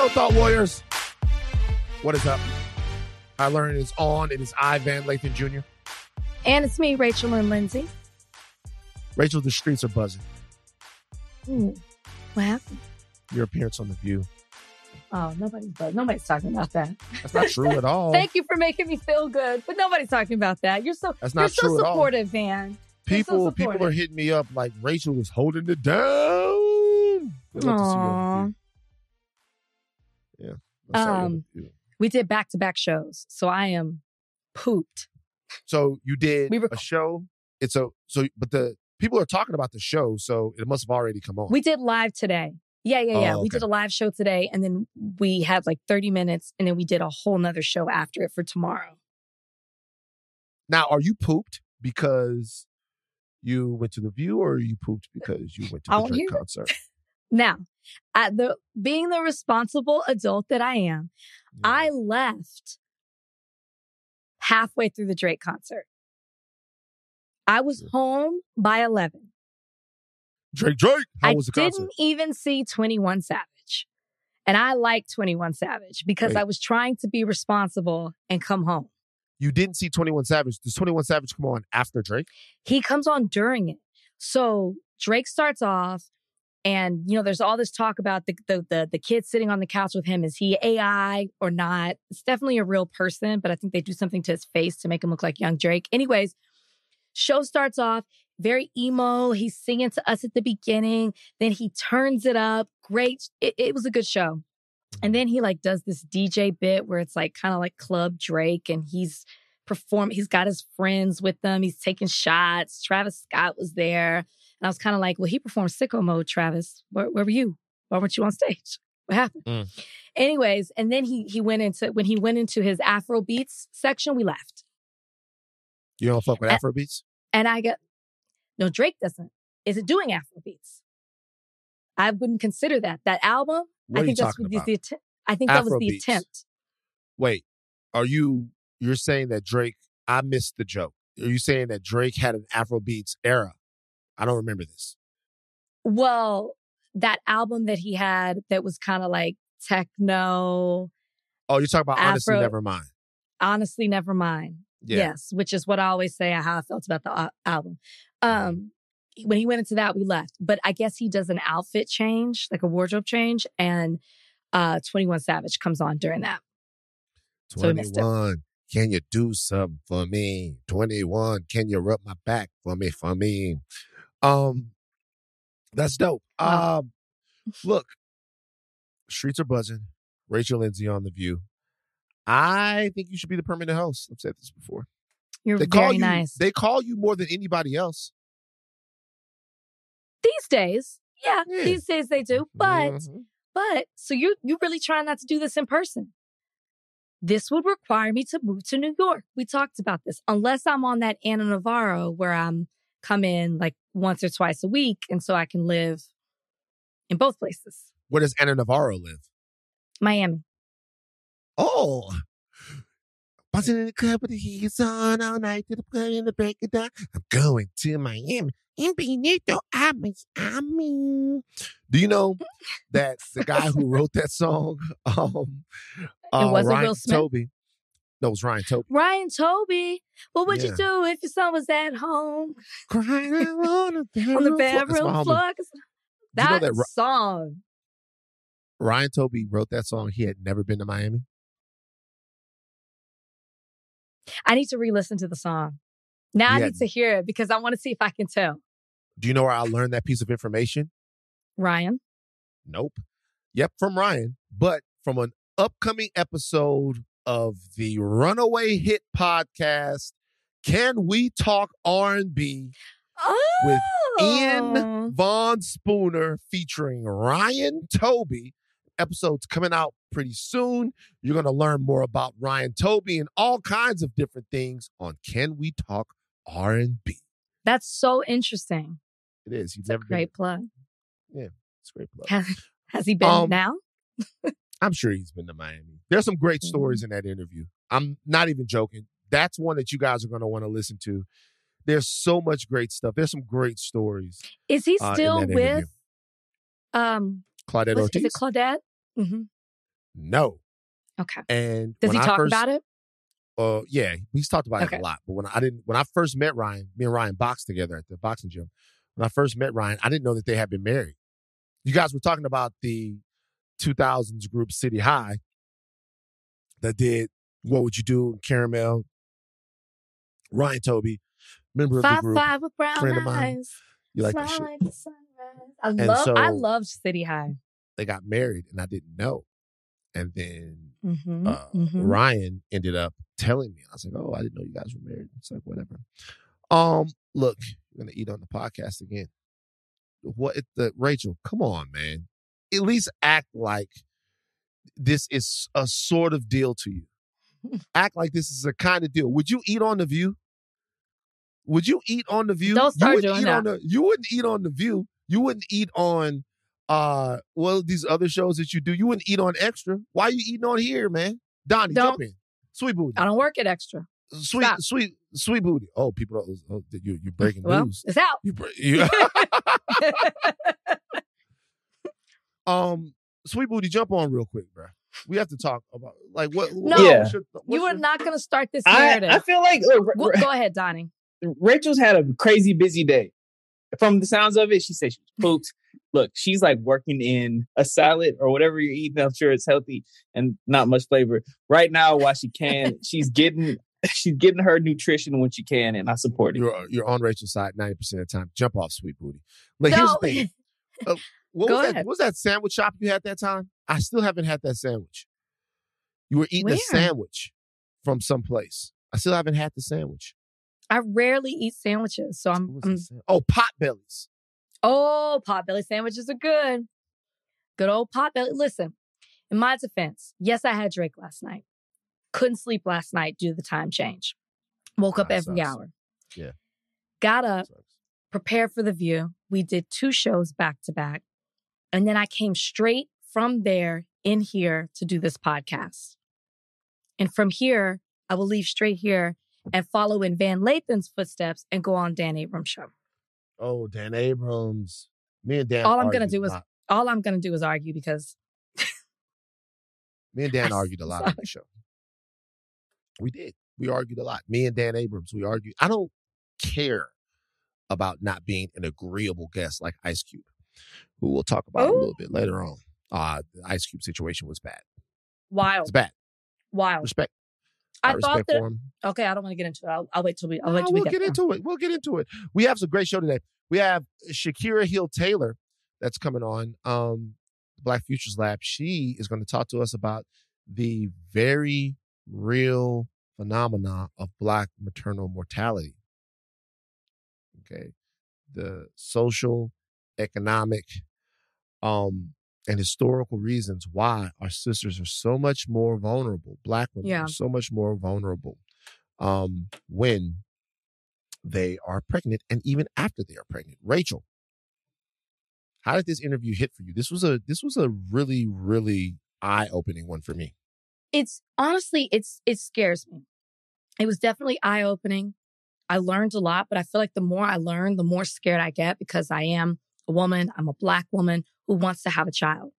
Yo, Thought Warriors. What is up? Higher Learning is on. It is I, Van Lathan Jr. And it's me, Rachel and Lindsay. Rachel, the streets are buzzing. Ooh, what happened? Your appearance on The View. Oh, nobody's nobody's talking about that. That's not true at all. Thank you for making me feel good, but nobody's talking about that. You're so That's you're not so true at all. supportive, Van. You're so people, people are hitting me up like Rachel was holding it down. They love to see you on The View. Yeah. I saw you on Um, We did back to back shows, so I am pooped. So you did we a show. It's a so, but the people are talking about the show, so it must have already come on. We did live today. Yeah, yeah, yeah. Oh, We did a live show today, and then we had like 30 minutes, and then we did a whole nother show after it for tomorrow. Now, are you pooped because you went to the View, or are you pooped because you went to the Drake concert? Now, at the being the responsible adult that I am, I left halfway through the Drake concert. I was home by 11. Drake, Drake. How I was the didn't even see 21 Savage. And I like 21 Savage because Wait. I was trying to be responsible and come home. You didn't see Twenty One Savage. Does Twenty One Savage come on after Drake? He comes on during it. So Drake starts off and you know there's all this talk about the, the the the kid sitting on the couch with him is he AI or not? It's definitely a real person, but I think they do something to his face to make him look like young Drake. Anyways, show starts off very emo. He's singing to us at the beginning, then he turns it up. Great. It, it was a good show. And then he like does this DJ bit where it's like kind of like Club Drake and he's perform he's got his friends with them. He's taking shots. Travis Scott was there. And I was kind of like, well, he performed sicko mode, Travis. Where, where were you? Why weren't you on stage? What happened? Mm. Anyways, and then he he went into when he went into his Afro beats section, we left. You don't fuck with Uh, Afrobeats? And I got no Drake doesn't. Is it doing Afro beats. I wouldn't consider that. That album, What I think that's the, att- I think that was the Afrobeats. attempt. Wait, are you you're saying that Drake? I missed the joke. Are you saying that Drake had an Afro beats era? I don't remember this. Well, that album that he had that was kind of like techno, Oh, you're talking about honestly, Afro- never mind. honestly, never mind. Yeah. Yes, which is what I always say how I felt about the uh, album. Um, when he went into that, we left. But I guess he does an outfit change, like a wardrobe change, and uh, Twenty One Savage comes on during that. So we missed it. 21, can you do something for me? 21, can you rub my back for me, for me? Um, that's dope. Wow. Um, look, streets are buzzing. Rachel Lindsay on The View. I think you should be the permanent host. I've said this before. You're They call very you, nice. They call you more than anybody else. these days, yeah, Yeah. these days they do. But Mhm. But so you you really trying not to do this in person. This would require me to move to New York. We talked about this. Unless I'm on that Ana Navarro where I'm come in like once or twice a week and so I can live in both places. where does Ana Navarro live? Miami. Oh. In the club with the heat on all night to the in the break of dawn. I'm going to Miami. In Benito, I'm Miami. Do you know that the guy who wrote that song, um, uh, wasn't Ryan Will Smith? Toby, no, it was Ryan Toby. Ryan Toby. What would Yeah. you do if your son was at home Crying on the bedroom on the floor. Bedroom floor? Do you know That, that song. Ryan Toby wrote that song. He had never been to Miami. I need to re-listen to the song. Now I Yeah. need to hear it because I want to see if I can tell. Do you know where I learned that piece of information? Ryan. Nope. Yep, from Ryan, but from an upcoming episode of the Runaway Hit podcast. Can we talk R&B Oh. with Ian Von Spooner featuring Ryan Toby? Episode's coming out pretty soon. You're going to learn more about Ryan Toby and all kinds of different things on Can We Talk R&B. That's so interesting. It is. You've It's a great plug. Yeah, It's a great plug. Has, has he been Um, now? I'm sure he's been to Miami. There's some great stories in that interview. I'm not even joking. That's one that you guys are going to want to listen to. There's so much great stuff. There's some great stories. Is he uh, still interview. with um Claudette Ortiz. is it Claudette? hmm No. Okay. And Does he I talk first, about it? Uh, yeah, he's talked about it a lot. But when I didn't, when I first met Ryan, me and Ryan boxed together at the boxing gym. When I first met Ryan, I didn't know that they had been married. You guys were talking about the 2000s group City High that did What Would You Do? Caramel, Ryan Toby, member of the Five group. five with brown friend of mine. eyes. You like that shit? like. I love. so- I loved City High. They got married, and I didn't know. And then Mm-hmm, uh, Ryan ended up telling me. I was like, "Oh, I didn't know you guys were married." It's like whatever. Um, look, I'm gonna eat on the podcast again. What the Rachel? Come on, man. At least act like this is a sort of deal to you. act like this is a kind of deal. Would you eat on the View? Would you eat on the View? Don't you start wouldn't doing eat on the. You wouldn't eat on the View. You wouldn't eat on uh well these other shows that you do. You wouldn't eat on Extra. Why are you eating on here, man? Donnie, jump Don't. in. Sweet booty. I don't work at extra. Sweet, Stop. sweet, sweet booty. Oh, people, don't, oh, you you breaking Well, news. it's out. You, you um, sweet booty, jump on real quick, bro. We have to talk about like what. No. what- Yeah. what's your- what's you are your- not going to start this I, narrative. I feel like look, Go- go ahead, Donnie. Rachel's had a crazy busy day. From the sounds of it, she said she was pooped. Look, she's like working in a salad or whatever you're eating. I'm sure it's healthy and not much flavor. Right now, while she can, she's getting she's getting her nutrition when she can, and I support it. You're you're on Rachel's side ninety percent of the time. Jump off, sweet booty. Like here's the thing. Uh, what Go was that? What was that sandwich shop you had that time? I still haven't had that sandwich. You were eating Where? a sandwich from someplace. I still haven't had the sandwich. I rarely eat sandwiches, so I'm. I'm oh, pot bellies. oh, potbelly sandwiches are good. Good old potbelly. Listen, in my defense, yes, I had Drake last night. Couldn't sleep last night due to the time change. Woke up every sucks. hour. Yeah. Got up, prepared for the view. We did two shows back to back. And then I came straight from there in here to do this podcast. And from here, I will leave straight here and follow in Van Lathan's footsteps and go on Dan Abrams' show. Oh, Dan Abrams. Me and Dan. All I'm gonna do is-. All I'm going to do is argue because Me and Dan I'm argued a lot on the show. We did. We argued a lot. Me and Dan Abrams, we argued. I don't care about not being an agreeable guest like Ice Cube, who we'll talk about a little bit later on. Uh, the Ice Cube situation was bad. wild, It's bad. wild. Respect. I, I thought that. Okay, I don't want to get into it. I'll, I'll wait till we. I'll wait Uh, till we we'll get, get into it. We'll get into it. We have some great show today. We have Shakirah Hill Taylor that's coming on. Um, Black Futures Lab. She is going to talk to us about the very real phenomena of Black maternal mortality. Okay, the social, economic, um, and historical reasons why our sisters are so much more vulnerable. Black women Yeah. are so much more vulnerable um, when they are pregnant and even after they are pregnant. Rachel, how did this interview hit for you? This was a this was a really really eye opening one for me. it's honestly it's it scares me it was definitely eye-opening i learned a lot but i feel like the more i learn the more scared i get because i am a woman i'm a black woman who wants to have a child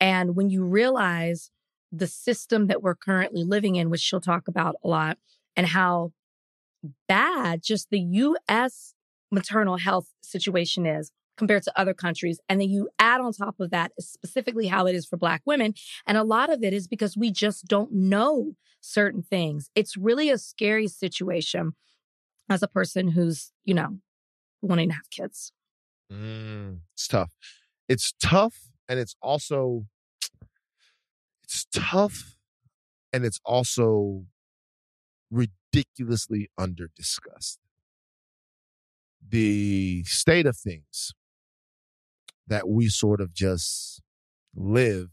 and when you realize the system that we're currently living in which she'll talk about a lot and how bad just the us maternal health situation is compared to other countries and then you add on top of that specifically how it is for black women and a lot of it is because we just don't know certain things. It's really a scary situation as a person who's, you know, wanting to have kids. Mm, it's tough. It's tough, and it's also it's tough, and it's also ridiculously under discussed. The state of things that we sort of just live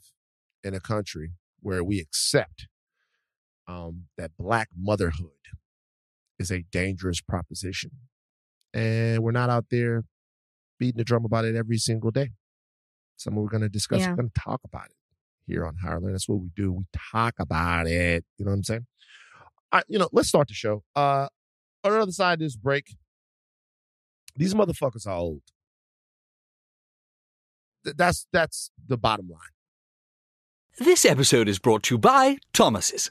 in a country where we accept um, that black motherhood is a dangerous proposition, and we're not out there beating the drum about it every single day. Something we're going to discuss. Yeah. We're going to talk about it here on Higher Learn. That's what we do. We talk about it. You know what I'm saying? All right, you know, let's start the show. Uh, on the other side of this break, these motherfuckers are old. Th- That's that's the bottom line. This episode is brought to you by Thomas's.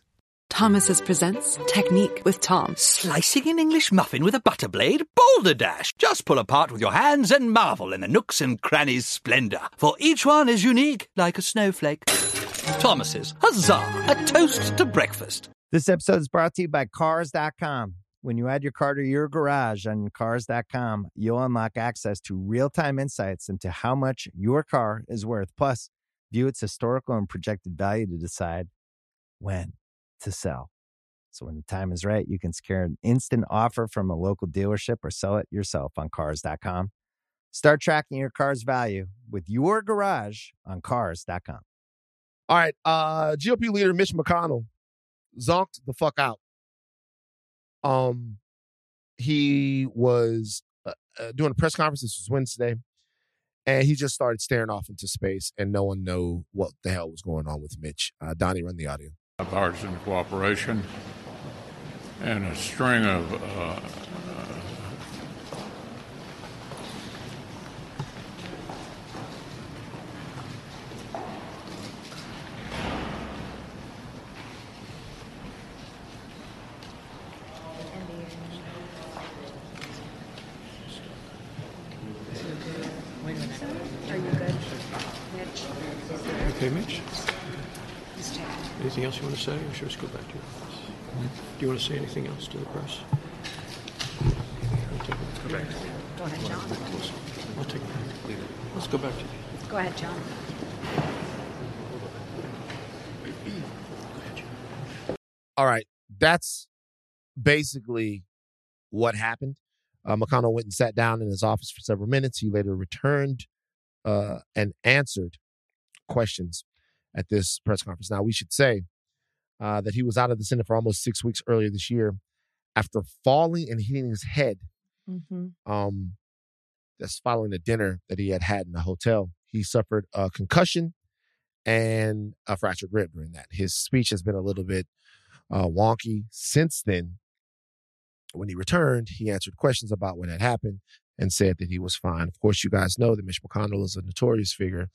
Thomas's presents Technique with Tom. Slicing an English muffin with a butter blade? Boulder Dash! Just pull apart with your hands and marvel in the nooks and crannies' splendor, for each one is unique like a snowflake. Thomas's, huzzah! A toast to breakfast. This episode is brought to you by Cars.com. When you add your car to your garage on Cars.com, you'll unlock access to real time insights into how much your car is worth. Plus, view its historical and projected value to decide when to sell. So when the time is right, you can secure an instant offer from a local dealership or sell it yourself on Cars.com. Start tracking your car's value with your garage on Cars.com. All right. Uh GOP leader Mitch McConnell zonked the fuck out. Um, he was uh, uh, doing a press conference. This was Wednesday, and he just started staring off into space, and no one knew what the hell was going on with Mitch. Uh, Donnie, run the audio. Bipartisan cooperation and a string of uh, Okay, Mitch? Anything else you want to say, or should we just go back to your office? Do you want to say anything else to the press? Go back. Go ahead, John. I'll take it. Let's go back to Go ahead, John. All right. That's basically what happened. Uh, McConnell went and sat down in his office for several minutes. He later returned uh, and answered questions at this press conference. Now, we should say uh, that he was out of the Senate for almost six weeks earlier this year after falling and hitting his head. Mm-hmm. Um, that's following a dinner that he had had in a hotel. He suffered a concussion and a fractured rib during that. His speech has been a little bit uh, wonky since then. When he returned, he answered questions about what had happened and said that he was fine. Of course, you guys know that Mitch McConnell is a notorious figure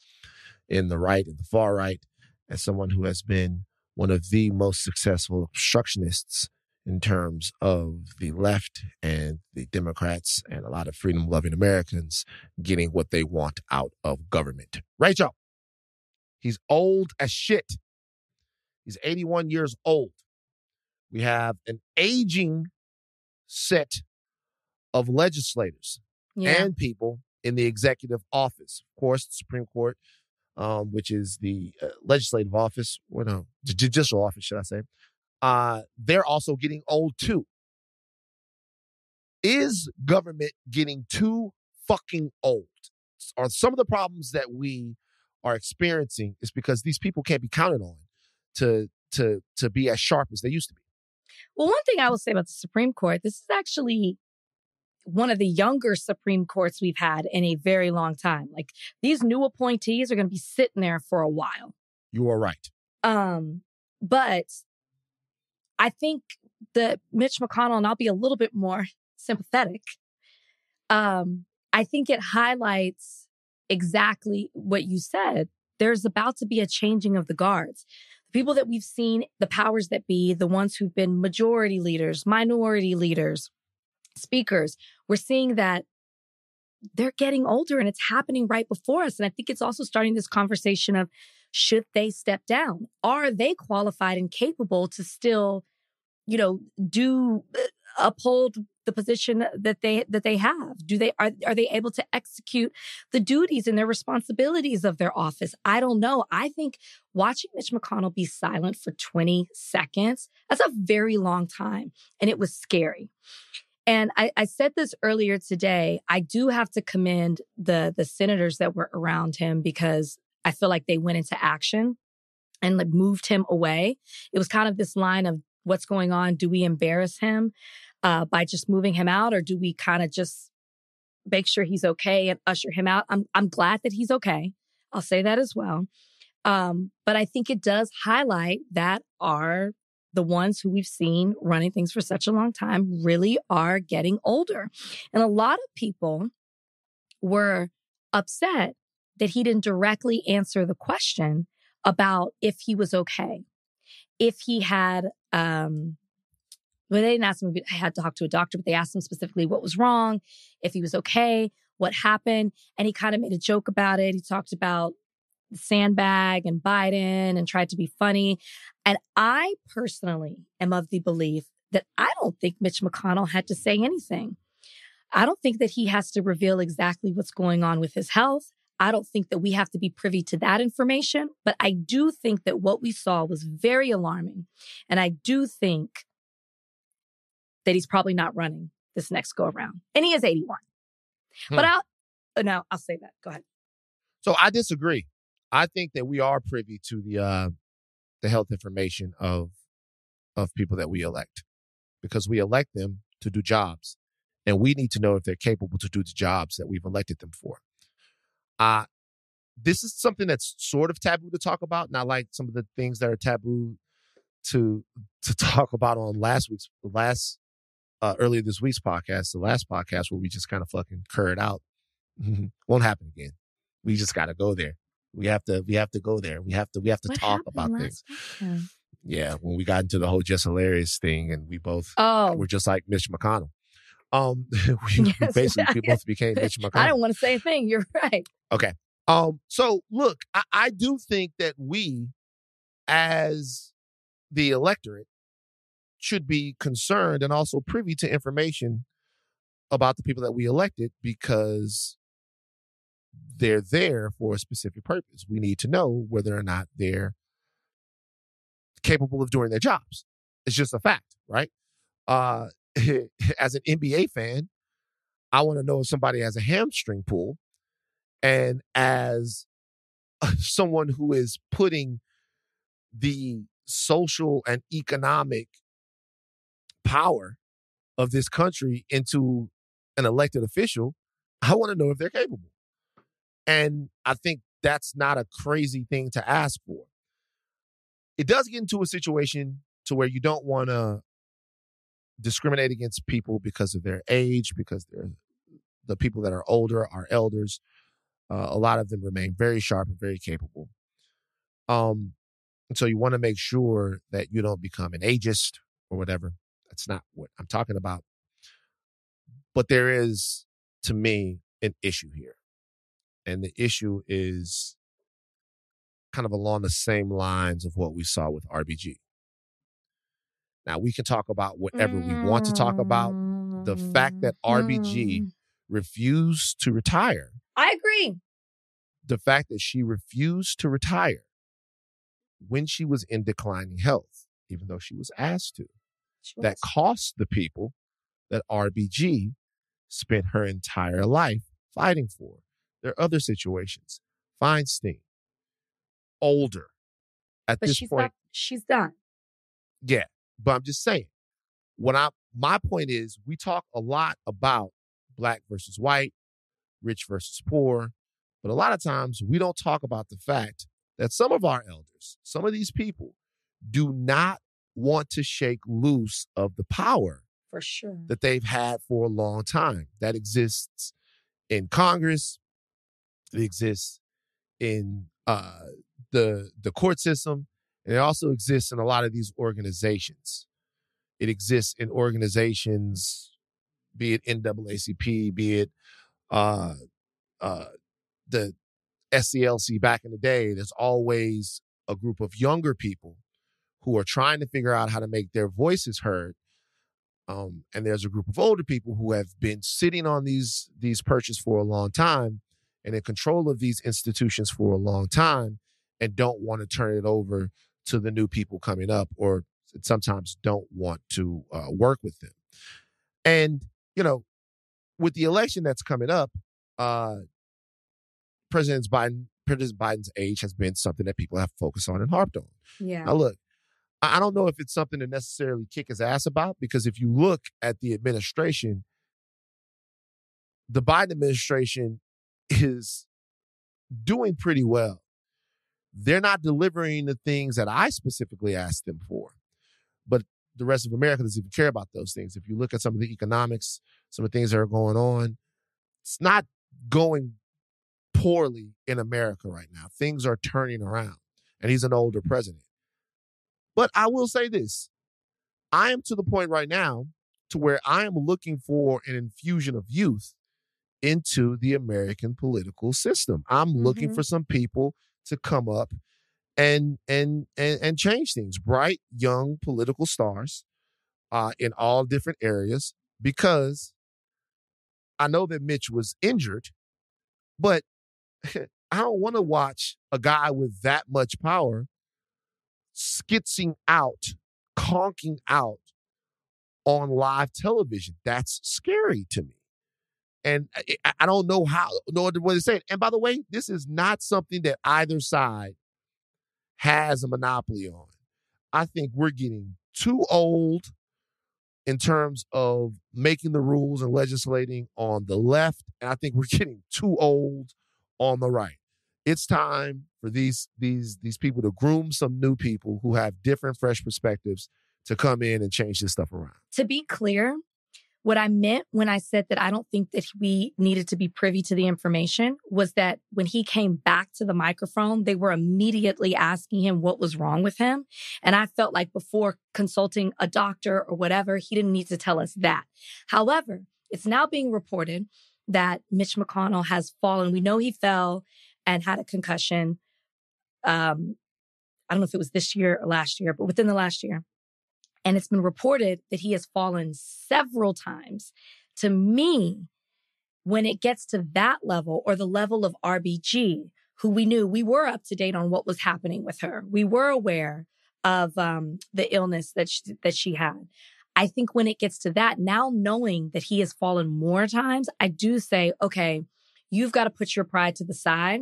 in the right and the far right as someone who has been one of the most successful obstructionists in terms of the left and the Democrats and a lot of freedom loving Americans getting what they want out of government. Rachel, he's old as shit. He's 81 years old. We have an aging set of legislators Yeah. and people in the executive office. Of course, the Supreme Court, um, which is the uh, legislative office, or no, judicial office, should I say? Uh, they're also getting old too. Is government getting too fucking old? Are some of the problems that we are experiencing is because these people can't be counted on to to to be as sharp as they used to be. Well, one thing I will say about the Supreme Court, this is actually one of the younger Supreme Courts we've had in a very long time. Like these new appointees are going to be sitting there for a while. You are right. Um, but I think that Mitch McConnell, and I'll be a little bit more sympathetic. Um, I think it highlights exactly what you said. There's about to be a changing of the guards. The people that we've seen, the powers that be, the ones who've been majority leaders, minority leaders, speakers, we're seeing that they're getting older and it's happening right before us. And I think it's also starting this conversation of should they step down? Are they qualified and capable to still, you know, do uh, uphold the position that they that they have? Do they are are they able to execute the duties and their responsibilities of their office? I don't know. I think watching Mitch McConnell be silent for 20 seconds, that's a very long time. And it was scary. And I, I said this earlier today. I do have to commend the the senators that were around him because I feel like they went into action and like moved him away. It was kind of this line of what's going on. Do we embarrass him uh, by just moving him out, or do we kind of just make sure he's okay and usher him out? I'm I'm glad that he's okay. I'll say that as well. Um, but I think it does highlight that our the ones who we've seen running things for such a long time really are getting older. And a lot of people were upset that he didn't directly answer the question about if he was okay, if he had, um, well, they didn't ask him if he had to talk to a doctor, but they asked him specifically what was wrong, if he was okay, what happened. And he kind of made a joke about it. He talked about sandbag and Biden and tried to be funny. And I personally am of the belief that I don't think Mitch McConnell had to say anything. I don't think that he has to reveal exactly what's going on with his health. I don't think that we have to be privy to that information, but I do think that what we saw was very alarming. And I do think that he's probably not running this next go around. And he is 81. But Hmm. I'll, uh, no, I'll say that. Go ahead. So I disagree. I think that we are privy to the uh the health information of of people that we elect because we elect them to do jobs and we need to know if they're capable to do the jobs that we've elected them for. Uh this is something that's sort of taboo to talk about, not like some of the things that are taboo to to talk about on last week's last uh earlier this week's podcast, the last podcast where we just kind of fucking curd out. Won't happen again. We just got to go there. We have to. We have to go there. We have to. We have to What talk about things. Yeah, when we got into the whole just hilarious thing, and we both Oh, were just like Mitch McConnell. Um, we, we Yes, basically we both became Mitch McConnell. I don't want to say a thing. You're right. Okay. Um, so look, I, I do think that we, as the electorate, should be concerned and also privy to information about the people that we elected because they're there for a specific purpose. We need to know whether or not they're capable of doing their jobs. It's just a fact, right? Uh, as an NBA fan, I want to know if somebody has a hamstring pull and as someone who is putting the social and economic power of this country into an elected official, I want to know if they're capable. And I think that's not a crazy thing to ask for. It does get into a situation to where you don't want to discriminate against people because of their age, because they're the people that are older are elders. Uh, a lot of them remain very sharp and very capable. Um, and so you want to make sure that you don't become an ageist or whatever. That's not what I'm talking about. But there is, to me, an issue here. And the issue is kind of along the same lines of what we saw with RBG. Now, we can talk about whatever we want to talk about. The fact that RBG Mm. refused to retire I agree. the fact that she refused to retire when she was in declining health, even though she was asked to, She that was. cost the people that RBG spent her entire life fighting for. There are other situations. Feinstein, older. At but this she's point, not. She's done. yeah. But I'm just saying, when I my point is we talk a lot about black versus white, rich versus poor, but a lot of times we don't talk about the fact that some of our elders, some of these people, do not want to shake loose of the power For sure. that they've had for a long time. That exists in Congress. It exists in uh, the the court system, and it also exists in a lot of these organizations. It exists in organizations, be it NAACP, be it uh, uh, the SCLC back in the day. There's always a group of younger people who are trying to figure out how to make their voices heard um, and there's a group of older people who have been sitting on these these perches for a long time and in control of these institutions for a long time and don't want to turn it over to the new people coming up or sometimes don't want to uh, work with them and you know with the election that's coming up uh president biden president biden's age has been something that people have focused on and harped on Yeah. now, look, I I don't know if it's something to necessarily kick his ass about because if you look at the administration, the Biden administration is doing pretty well. They're not delivering the things that I specifically asked them for, but the rest of America doesn't even care about those things. If you look at some of the economics, some of the things that are going on, it's not going poorly in America right now. Things are turning around. and he's an older president. But I will say this I am to the point right now to where I am looking for an infusion of youth into the American political system. I'm looking Mhm. for some people to come up and and and, and change things. Bright young political stars uh, in all different areas because I know that Mitch was injured, but I don't want to watch a guy with that much power skitzing out, conking out on live television. That's scary to me. And uh, I, I- don't know how, know what to say. And by the way, this is not something that either side has a monopoly on. I think we're getting too old in terms of making the rules and legislating on the left. And I think we're getting too old on the right. It's time for these these these people to groom some new people who have different, fresh perspectives to come in and change this stuff around. To be clear, what I meant when I said that I don't think that we needed to be privy to the information was that when he came back to the microphone, they were immediately asking him what was wrong with him. And I felt like before consulting a doctor or whatever, he didn't need to tell us that. However, it's now being reported that Mitch McConnell has fallen. We know he fell and had a concussion. Um, I don't know if it was this year or last year, but within the last year. And it's been reported that he has fallen several times. To me, when it gets to that level or the level of RBG, who we knew we were up to date on what was happening with her, we were aware of um, the illness that she, that she had. I think when it gets to that, now knowing that he has fallen more times, I do say, okay, you've got to put your pride to the side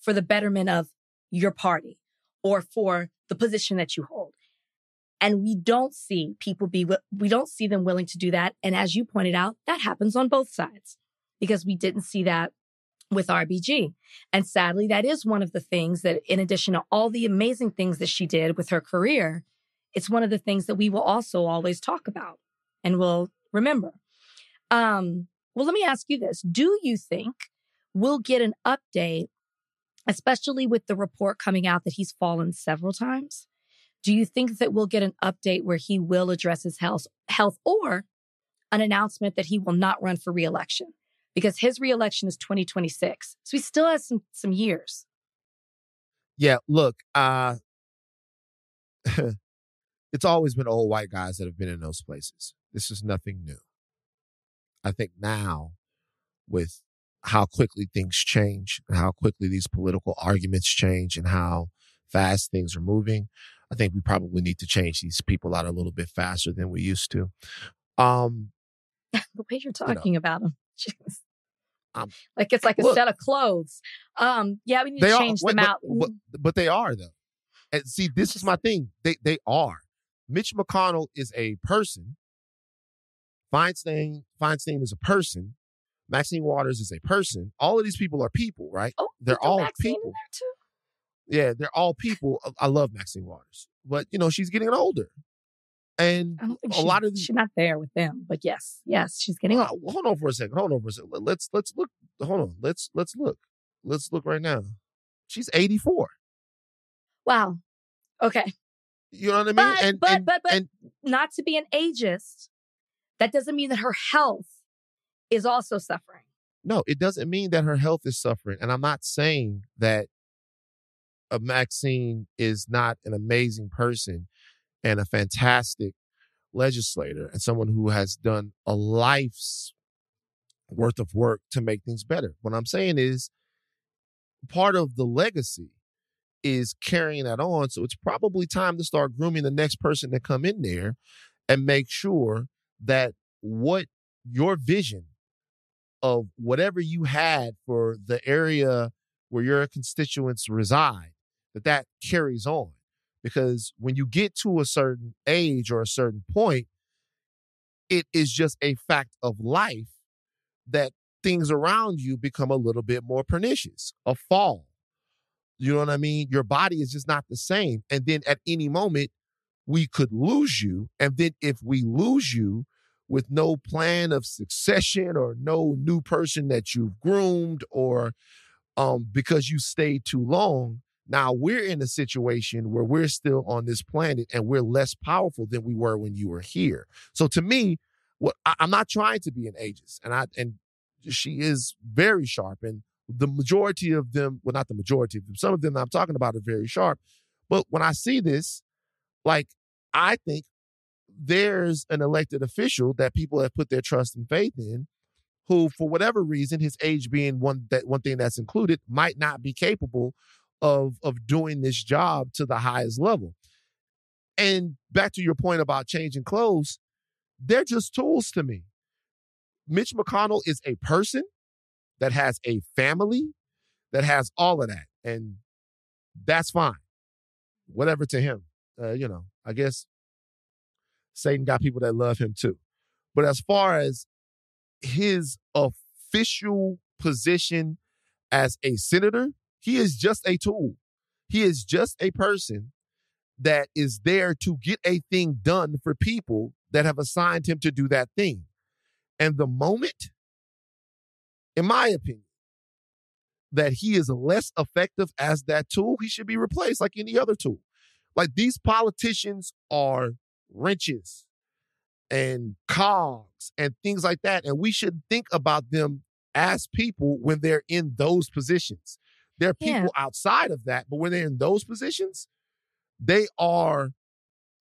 for the betterment of your party or for the position that you hold. And we don't see people be, we don't see them willing to do that. And as you pointed out, that happens on both sides because we didn't see that with RBG. And sadly, that is one of the things that, in addition to all the amazing things that she did with her career, it's one of the things that we will also always talk about and will remember. Um, well, let me ask you this. Do you think we'll get an update, especially with the report coming out that he's fallen several times? Do you think that we'll get an update where he will address his health, health or an announcement that he will not run for reelection? Because his reelection is 2026. So he still has some, some years. Yeah, look, uh it's always been old white guys that have been in those places. This is nothing new. I think now with how quickly things change and how quickly these political arguments change and how fast things are moving, I think we probably need to change these people out a little bit faster than we used to. Um the way you're talking about them. Um, like it's like a look. set of clothes. Um, yeah, we need to change wait, them but, out. But, but they are though. And see, this is my thing. They they are. Mitch McConnell is a person. Feinstein Feinstein is a person. Maxine Waters is a person. All of these people are people, right? oh, they're all people. too? Yeah, they're all people. I love Maxine Waters, but you know she's getting older, and I don't think a she's, lot of these. she's not there with them, but yes, yes, she's getting old. hold on for a second. Hold on for a second. Let- Let's let's look. Hold on. Let's let's look. Let's look right now. She's eighty four. Wow. Okay. You know what I mean? But, and, but, and, but, but, and not to be an ageist, that doesn't mean that her health is also suffering. No, it doesn't mean that her health is suffering. And I'm not saying that a Maxine is not an amazing person and a fantastic legislator and someone who has done a life's worth of work to make things better. What I'm saying is part of the legacy is carrying that on. So it's probably time to start grooming the next person to come in there and make sure that what your vision of whatever you had for the area where your constituents reside that that carries on because when you get to a certain age or a certain point it is just a fact of life that things around you become a little bit more pernicious a fall. You know what i mean? Your body is just not the same and then at any moment we could lose you and then if we lose you with no plan of succession or no new person that you've groomed or um, because you stayed too long, Now we're in a situation where we're still on this planet and we're less powerful than we were when you were here. So to me, what I, I'm not trying to be an ageist, and I and she is very sharp, and the majority of them, well, not the majority of them, some of them I'm talking about are very sharp. But when I see this, like I think there's an elected official that people have put their trust and faith in who for whatever reason his age being one that one thing that's included might not be capable of of doing this job to the highest level. And back to your point about changing clothes they're just tools to me. Mitch mcconnell is a person that has a family that has all of that and that's fine. Whatever to him uh, you know i guess satan got people that love him too. But as far as his official position as a senator, he is just a tool. He is just a person that is there to get a thing done for people that have assigned him to do that thing. And the moment, in my opinion, that he is less effective as that tool, he should be replaced like any other tool. Like these politicians are wrenches and cogs and things like that. And we should think about them as people when they're in those positions. There are people Yeah. outside of that, but when they're in those positions, they are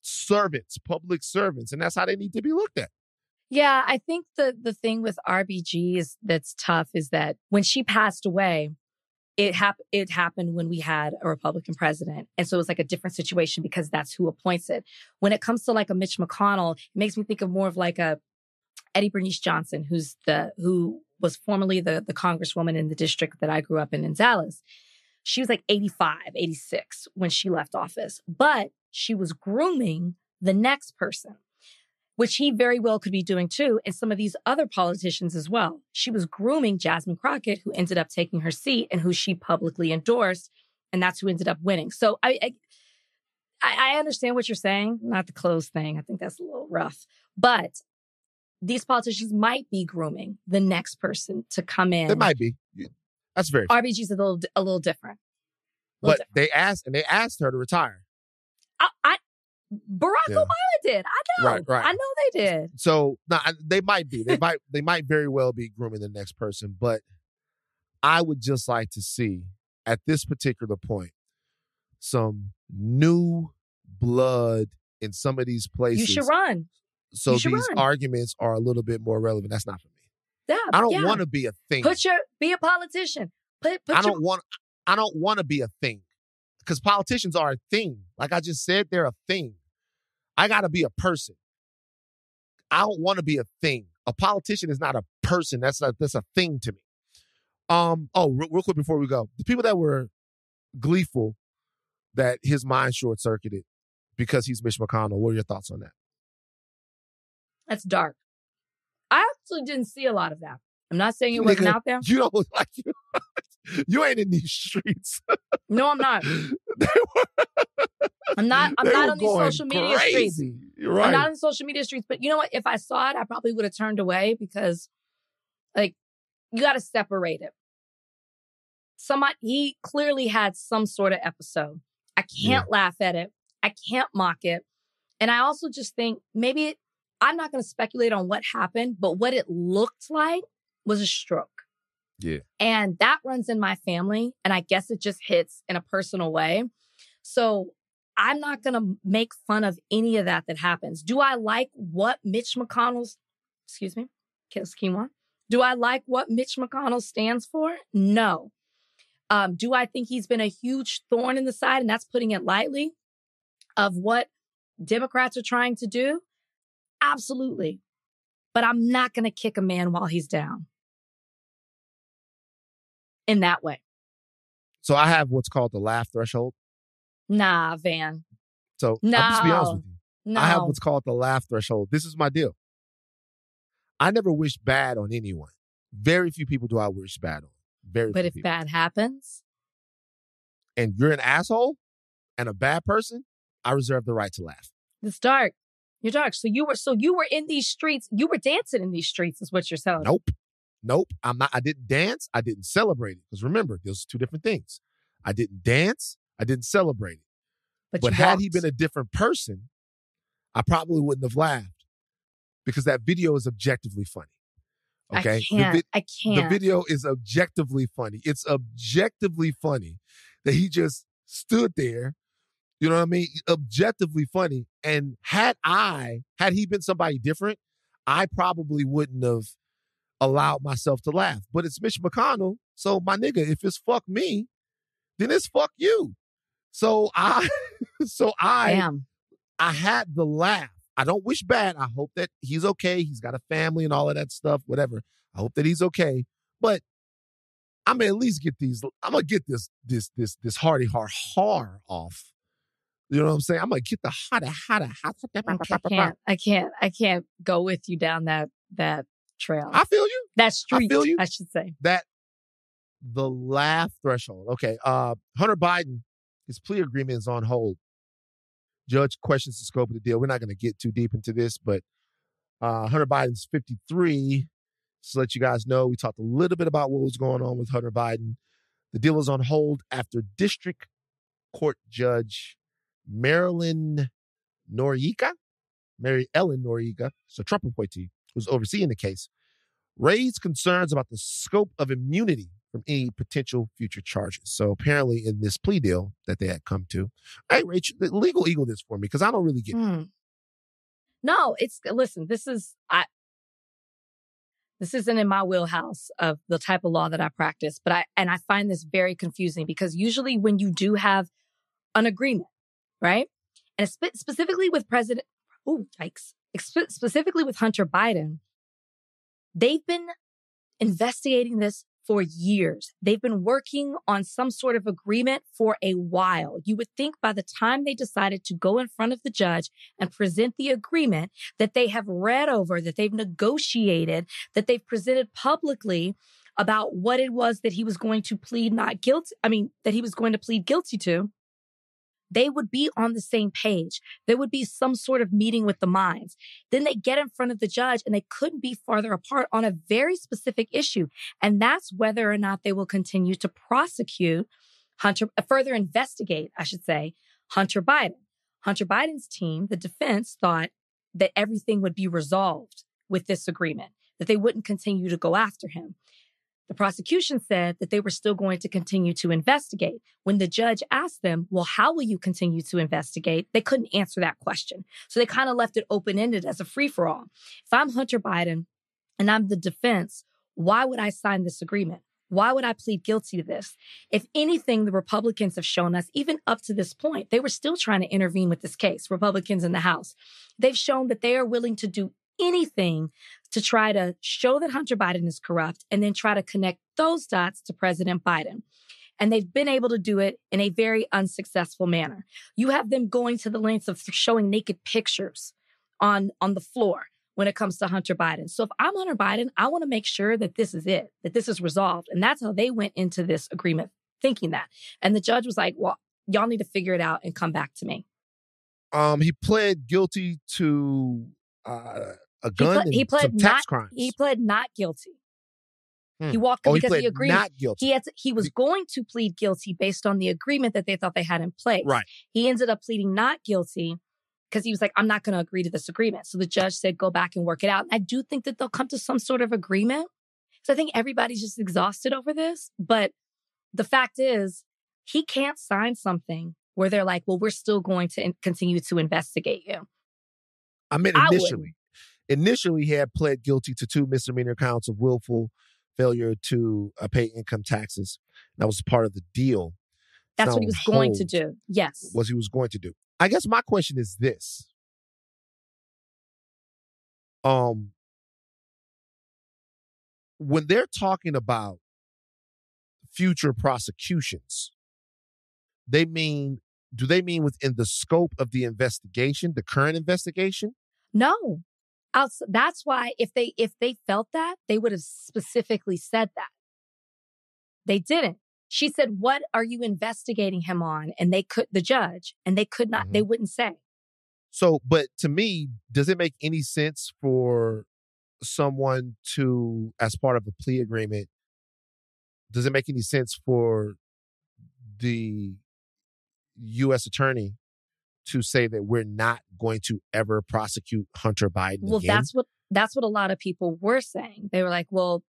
servants, public servants, and that's how they need to be looked at. Yeah, I think the the thing with RBG is that's tough is that when she passed away, it hap- it happened when we had a Republican president, and so it was like a different situation because that's who appoints it. When it comes to like a Mitch McConnell, it makes me think of more of like a Eddie Bernice Johnson, who's the who was formerly the the congresswoman in the district that I grew up in in Dallas. She was like 85, 86 when she left office, but she was grooming the next person which he very well could be doing too, and some of these other politicians as well. She was grooming Jasmine Crockett, who ended up taking her seat and who she publicly endorsed, and that's who ended up winning. So I, I, I understand what you're saying, not the clothes thing. I think that's a little rough, but these politicians might be grooming the next person to come in. It might be. That's very fair. RBG's a little a little different. A But little they asked and they asked her to retire. I, I Barack Yeah. Obama did. I know. Right, right. I know they did. So no, I- they might be. They might. They might very well be grooming the next person. But I would just like to see at this particular point some new blood in some of these places. You should run. So these run. arguments are a little bit more relevant. That's not for me. Yeah, I don't yeah. want to be a thing. Put your be a politician. Put put I your don't want. I don't want to be a thing because politicians are a thing. Like I just said, they're a thing. I got to be a person. I don't want to be a thing. A politician is not a person. That's a, that's a thing to me. Um. Oh, real, real quick before we go, the people that were gleeful that his mind short circuited because he's Mitch McConnell. What are your thoughts on that? That's dark. I actually didn't see a lot of that. I'm not saying it wasn't out there. You don't look like you. you ain't in these streets. No, I'm not. Were- I'm not. I'm not on these social media streets. You're right. I'm not on social media streets. But you know what? If I saw it, I probably would have turned away because, like, you got to separate it. Somebody he clearly had some sort of episode. I can't laugh at it. I can't mock it. And I also just think maybe it, I'm not going to speculate on what happened, but what it looked like was a stroke. Yeah. And that runs in my family. And I guess it just hits in a personal way. So I'm not going to make fun of any of that that happens. Do I like what Mitch McConnell's, excuse me, Kiss Quinoa? Do I like what Mitch McConnell stands for? No. Um, do I think he's been a huge thorn in the side, and that's putting it lightly, of what Democrats are trying to do? Absolutely. But I'm not going to kick a man while he's down in that way. So I have what's called the laugh threshold. Nah, Van. So I'll just be honest with you. No. I have what's called the laugh threshold. This is my deal. I never wish bad on anyone. Very few people do I wish bad on. Very but if people. bad happens, and you're an asshole and a bad person, I reserve the right to laugh. it's dark. You're dark. So you were so you were in these streets. You were dancing in these streets, is what you're telling. Nope. Nope. I'm not I didn't dance. I didn't celebrate it. Because remember, those are two different things. I didn't dance. I didn't celebrate it. But, But had he been a different person, I probably wouldn't have laughed because that video is objectively funny. Okay. I The can't. vi- I the can't. video is objectively funny. It's objectively funny that he just stood there. You know what I mean? Objectively funny. And had I, had he been somebody different, I probably wouldn't have allowed myself to laugh. But it's Mitch McConnell. So my nigga, if it's fuck me, then it's fuck you. So I so I Damn. I had the laugh. I don't wish bad. I hope that he's okay. He's got a family and all of that stuff, whatever. I hope that he's okay. But I'm gonna at least get these. I'm gonna get this this this this hardy har har off. You know what I'm saying? I'm gonna get the hotta hotta hot. I can't. I can't. I can't go with you down that that trail. I feel you. that street. feel you. I should say. That the laugh threshold. Okay. Uh Hunter Biden, his plea agreement is on hold. Judge questions the scope of the deal. We're not gonna get too deep into this, but uh Hunter Biden's 53. Just to let you guys know, we talked a little bit about what was going on with Hunter Biden. The deal is on hold after District Court Judge Marilyn Noriega, Mary Ellen Noriega, so Trump appointee, who's overseeing the case, raised concerns about the scope of immunity from any potential future charges. So apparently, in this plea deal that they had come to, hey, Rachel, the legal eagle this for me because I don't really get. it. Hmm. No, it's listen. This is I. This isn't in my wheelhouse of the type of law that I practice, but I and I find this very confusing because usually when you do have an agreement, right, and specifically with President, oh yikes, specifically with Hunter Biden, they've been investigating this for years. They've been working on some sort of agreement for a while. You would think by the time they decided to go in front of the judge and present the agreement that they have read over, that they've negotiated, that they've presented publicly about what it was that he was going to plead not guilty. I mean, that he was going to plead guilty to. They would be on the same page. There would be some sort of meeting with the minds. Then they get in front of the judge and they couldn't be farther apart on a very specific issue. And that's whether or not they will continue to prosecute Hunter, uh, further investigate, I should say, Hunter Biden. Hunter Biden's team, the defense, thought that everything would be resolved with this agreement, that they wouldn't continue to go after him. The prosecution said that they were still going to continue to investigate. When the judge asked them, well, how will you continue to investigate? They couldn't answer that question. So they kind of left it open ended as a free for all. If I'm Hunter Biden and I'm the defense, why would I sign this agreement? Why would I plead guilty to this? If anything, the Republicans have shown us, even up to this point, they were still trying to intervene with this case, Republicans in the House. They've shown that they are willing to do anything to try to show that Hunter Biden is corrupt and then try to connect those dots to President Biden. And they've been able to do it in a very unsuccessful manner. You have them going to the lengths of showing naked pictures on, on the floor when it comes to Hunter Biden. So if I'm Hunter Biden, I want to make sure that this is it, that this is resolved. And that's how they went into this agreement, thinking that. And the judge was like, well, y'all need to figure it out and come back to me. Um, he pled guilty to uh, a He, gun ple- and he pled not, crimes. He pled not guilty. Hmm. He walked oh, he because pled he agreed. not guilty. He had to- he was going to plead guilty based on the agreement that they thought they had in place. Right. He ended up pleading not guilty because he was like, I'm not going to agree to this agreement. So the judge said, go back and work it out. And I do think that they'll come to some sort of agreement. So I think everybody's just exhausted over this. But the fact is, he can't sign something where they're like, well, we're still going to in- continue to investigate you. I mean, initially, initially he had pled guilty to two misdemeanor counts of willful failure to uh, pay income taxes. That was part of the deal. That's Now what he was going to do. Yes. Was he was going to do. I guess my question is this. Um, when they're talking about future prosecutions, they mean do they mean within the scope of the investigation, the current investigation? No. Outs- that's why if they if they felt that, they would have specifically said that. They didn't. She said, "What are you investigating him on?" And they could the judge, and they could not they mm-hmm. wouldn't say. So, but to me, does it make any sense for someone to, as part of a plea agreement, does it make any sense for the U.S. attorney to say that we're not going to ever prosecute Hunter Biden Well, again. that's what that's what a lot of people were saying. They were like, "Well,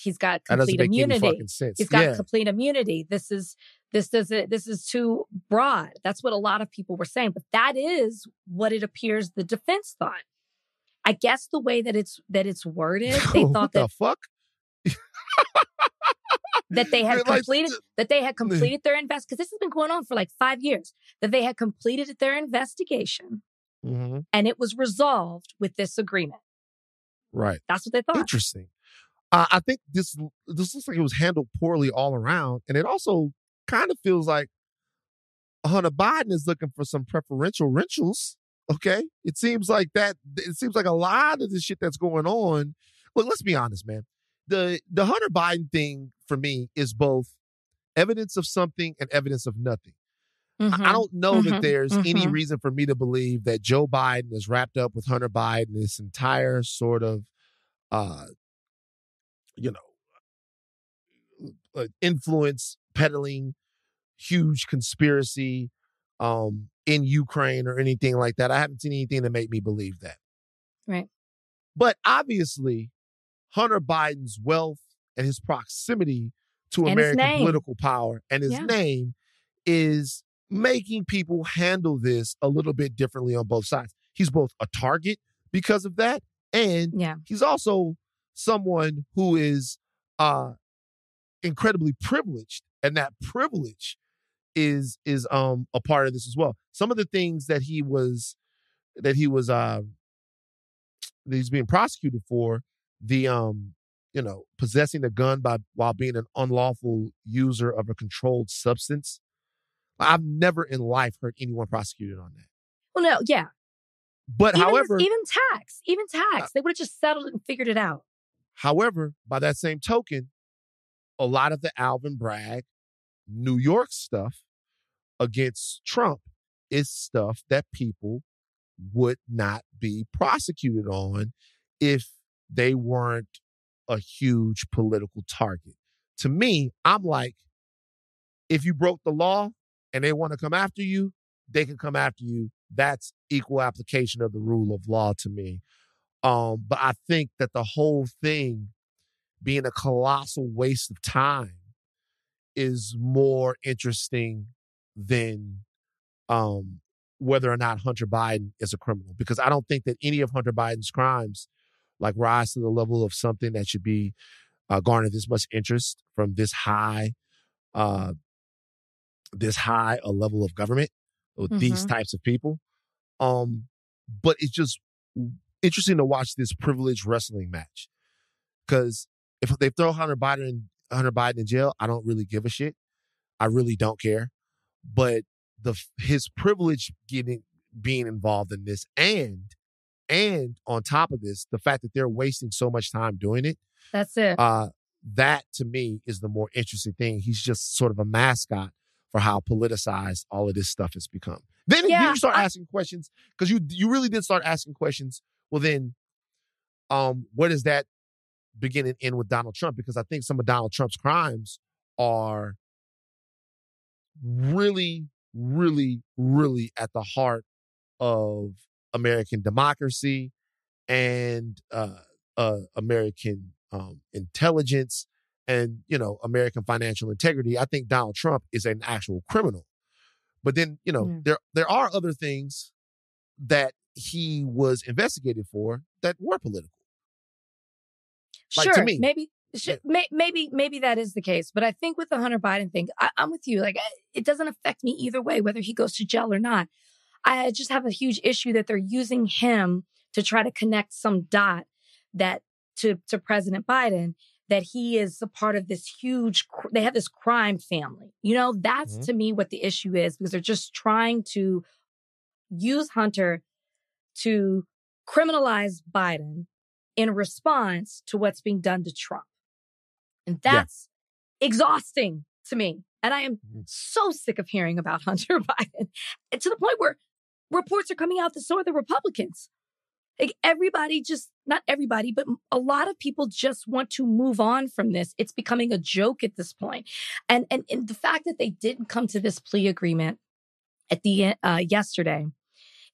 he's got that doesn't complete immunity. fucking sense. He's got yeah. complete immunity. This is this doesn't this is too broad." That's what a lot of people were saying. But that is what it appears the defense thought. I guess the way that it's that it's worded, they what thought the that fuck? that they had like, completed that they had completed their invest because this has been going on for like five years. That they had completed their investigation Mhm. and it was resolved with this agreement. Right. That's what they thought. Interesting. Uh, I think this this looks like it was handled poorly all around, and it also kind of feels like Hunter Biden is looking for some preferential rentals. Okay, it seems like that. It seems like a lot of the shit that's going on. Look, let's be honest, man. The the Hunter Biden thing for me is both evidence of something and evidence of nothing. I- I don't know that Mhm. there's any Mhm. reason for me to believe that Joe Biden is wrapped up with Hunter Biden, this entire sort of, uh, you know, uh, influence peddling, huge conspiracy um, in Ukraine or anything like that. I haven't seen anything to make me believe that. Right. But obviously, Hunter Biden's wealth and his proximity to And American political power and his Yeah. name is making people handle this a little bit differently on both sides. He's both a target because of that, and Yeah. he's also someone who is uh incredibly privileged, and that privilege is is um a part of this as well. Some of the things that he was that he was uh that he's being prosecuted for, the um you know possessing a gun by while being an unlawful user of a controlled substance. I've never in life heard anyone prosecuted on that. Well, no, yeah. But even, however, even tax, even tax, they would have just settled it and figured it out. However, by that same token, a lot of the Alvin Bragg, New York stuff against Trump is stuff that people would not be prosecuted on if they weren't a huge political target. To me, I'm like, if you broke the law and they want to come after you, they can come after you. That's equal application of the rule of law to me. Um, but I think that the whole thing being a colossal waste of time is more interesting than um, whether or not Hunter Biden is a criminal. Because I don't think that any of Hunter Biden's crimes like rise to the level of something that should be uh, garner this much interest from this high, uh, this high a level of government with these Mhm. types of people. Um, but it's just interesting to watch this privileged wrestling match because if they throw Hunter Biden Hunter Biden in jail, I don't really give a shit. I really don't care. But the his privilege getting being involved in this and and on top of this, the fact that they're wasting so much time doing it, That's it. uh, that to me is the more interesting thing. He's just sort of a mascot for how politicized all of this stuff has become. Then Yeah, you start I- asking questions because you you really did start asking questions. Well, then, um, where does that begin and end with Donald Trump? Because I think some of Donald Trump's crimes are really, really, really at the heart of American democracy and uh, uh, American um, intelligence and you know American financial integrity. I think Donald Trump is an actual criminal. But then you know Yeah. there there are other things that he was investigated for that were political. like, to me. maybe, Yeah. may, maybe, maybe that is the case. But I think with the Hunter Biden thing, I, I'm with you. Like, I- it doesn't affect me either way, whether he goes to jail or not. I just have a huge issue that they're using him to try to connect some dot that to to President Biden that he is a part of this huge. They have this crime family. You know, that's Mhm. to me what the issue is because they're just trying to use Hunter to criminalize Biden in response to what's being done to Trump. And Yeah. that's exhausting to me. And I am Mhm. so sick of hearing about Hunter Biden to the point where reports are coming out that so are the Republicans. Like everybody just, not everybody, but a lot of people just want to move on from this. It's becoming a joke at this point. And, and, and the fact that they didn't come to this plea agreement at the uh, yesterday,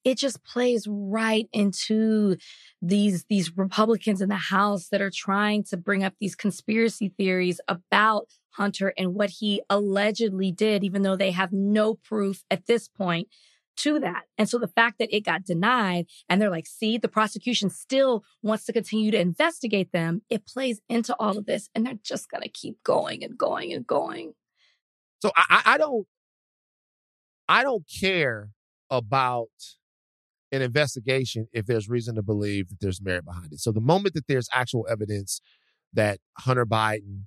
it just plays right into these these Republicans in the House that are trying to bring up these conspiracy theories about Hunter and what he allegedly did, even though they have no proof at this point to that. And so the fact that it got denied and they're like, see, the prosecution still wants to continue to investigate them, it plays into all of this. And they're just going to keep going and going and going. So I, I, I don't, I don't care about an investigation if there's reason to believe that there's merit behind it. So the moment that there's actual evidence that Hunter Biden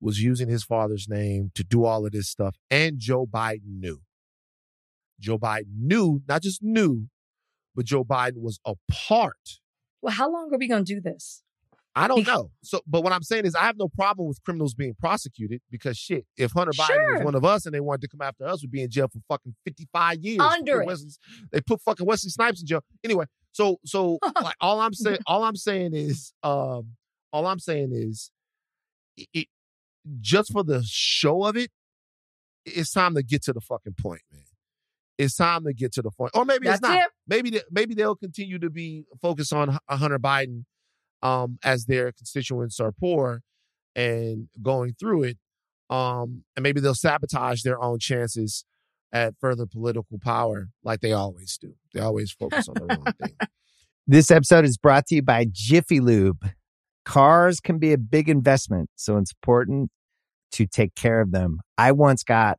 was using his father's name to do all of this stuff, and Joe Biden knew. Joe Biden knew, not just knew, but Joe Biden was a part. Well, how long are we going to do this? I don't know. So, but what I'm saying is, I have no problem with criminals being prosecuted because shit, if Hunter Biden Sure. was one of us and they wanted to come after us, we'd be in jail for fucking 55 years. Under Put it. Wesley- they put fucking Wesley Snipes in jail. Anyway, so so like all I'm saying, all I'm saying is, um, all I'm saying is, it, it just for the show of it, it's time to get to the fucking point, man. It's time to get to the point, or maybe it's not. it. Maybe they, maybe they'll continue to be focused on Hunter Biden um, as their constituents are poor and going through it, um, and maybe they'll sabotage their own chances at further political power, like they always do. They always focus on the wrong thing. This episode is brought to you by Jiffy Lube. Cars can be a big investment, so it's important to take care of them. I once got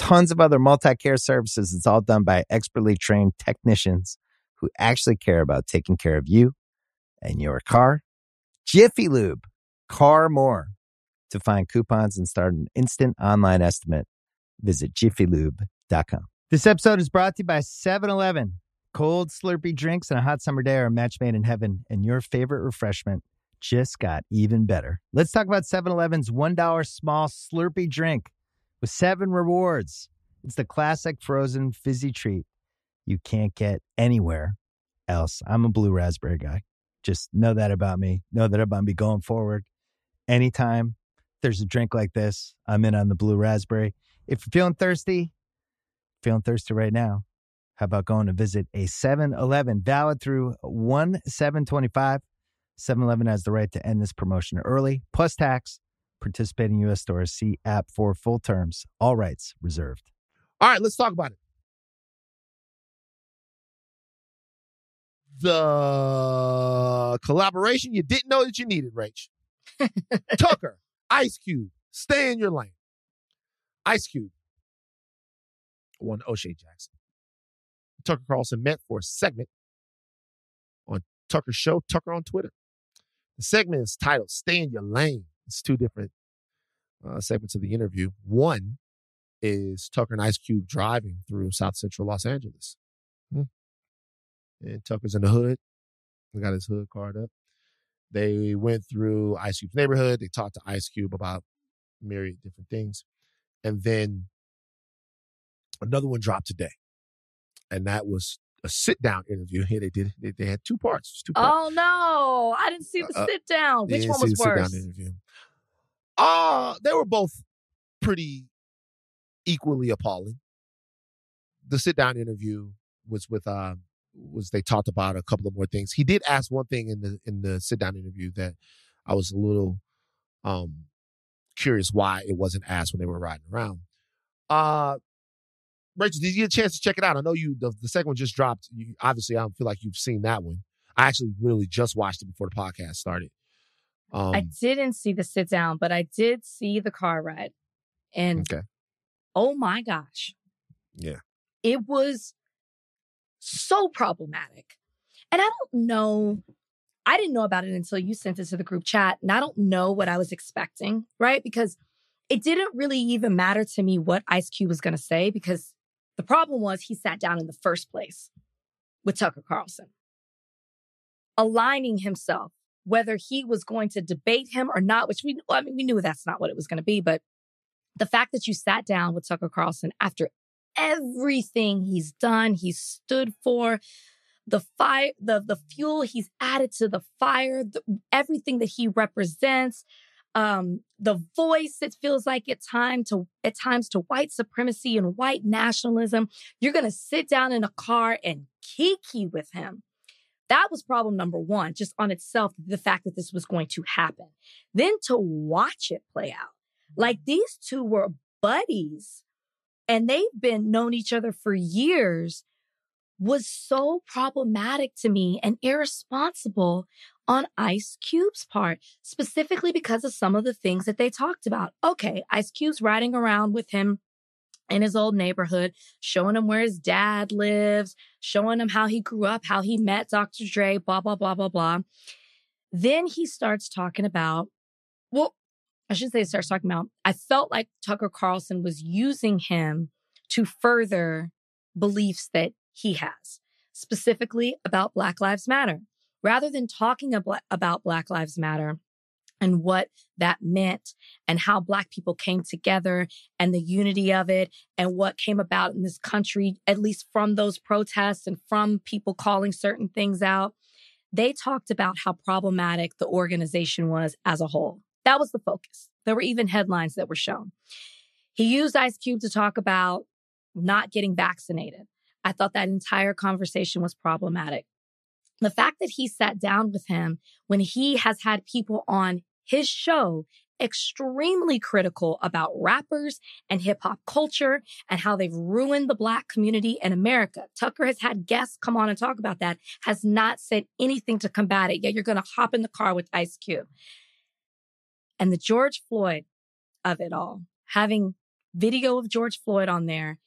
tons of other multi care services. It's all done by expertly trained technicians who actually care about taking care of you and your car. Jiffy Lube, car more. To find coupons and start an instant online estimate, visit jiffylube.com. This episode is brought to you by 7 Eleven. Cold, Slurpee drinks and a hot summer day are a match made in heaven, and your favorite refreshment just got even better. Let's talk about 7 Eleven's $1 small Slurpee drink with seven rewards. It's the classic frozen fizzy treat you can't get anywhere else. I'm a blue raspberry guy. Just know that about me. Know that I'm about me going forward. Anytime there's a drink like this, I'm in on the blue raspberry. If you're feeling thirsty, feeling thirsty right now, how about going to visit a 7 Eleven valid through 1 725? 7 Eleven has the right to end this promotion early, plus tax. Participating U.S. stores see app for full terms. All rights reserved. All right, let's talk about it. The collaboration you didn't know that you needed, Rach. Tucker, Ice Cube, stay in your lane. Ice Cube one O'Shea Jackson. Tucker Carlson met for a segment on Tucker's show, Tucker on Twitter. The segment is titled Stay in Your Lane. It's two different uh, segments of the interview. One is Tucker and Ice Cube driving through South Central Los Angeles. Hmm. And Tucker's in the hood. He got his hood card up. They went through Ice Cube's neighborhood. They talked to Ice Cube about myriad different things. And then another one dropped today. And that was a sit down interview. Here they did. They, they had two parts. Two parts. Oh no, I didn't see the Uh, sit down. Which didn't one see was worse? interview. Uh, they were both pretty equally appalling. The sit down interview was with uh was they talked about a couple of more things. He did ask one thing in the in the sit down interview that I was a little um curious why it wasn't asked when they were riding around. Uh Rachel, did you get a chance to check it out? I know you the, the second one just dropped. You, obviously, I don't feel like you've seen that one. I actually really just watched it before the podcast started. Um, I didn't see the sit down, but I did see the car ride. And okay. oh my gosh, Yeah. it was so problematic. And I don't know, I didn't know about it until you sent it to the group chat. And I don't know what I was expecting, right? Because it didn't really even matter to me what Ice Cube was going to say because The problem was he sat down in the first place with Tucker Carlson, aligning himself whether he was going to debate him or not, which we I mean we knew that's not what it was going to be, but the fact that you sat down with Tucker Carlson after everything he's done, he's stood for, the fire, the the fuel he's added to the fire, the, everything that he represents, um, the voice it feels like at time to at times to white supremacy and white nationalism. You're gonna sit down in a car and kiki with him. That was problem number one, just on itself, the fact that this was going to happen. Then to watch it play out. Like these two were buddies and they've been known each other for years was so problematic to me and irresponsible on Ice Cube's part, specifically because of some of the things that they talked about. Okay, Ice Cube's riding around with him in his old neighborhood, showing him where his dad lives, showing him how he grew up, how he met Dr. Dre, blah, blah, blah, blah, blah. Then he starts talking about, well, I should say, he starts talking about, I felt like Tucker Carlson was using him to further beliefs that he has, specifically about Black Lives Matter. Rather than talking about Black Lives Matter and what that meant and how Black people came together and the unity of it and what came about in this country, at least from those protests and from people calling certain things out, they talked about how problematic the organization was as a whole. That was the focus. There were even headlines that were shown. He used Ice Cube to talk about not getting vaccinated. I thought that entire conversation was problematic. The fact that he sat down with him when he has had people on his show extremely critical about rappers and hip hop culture and how they've ruined the black community in America. Tucker has had guests come on and talk about that, has not said anything to combat it. Yet you're going to hop in the car with Ice Cube. And the George Floyd of it all, having video of George Floyd on there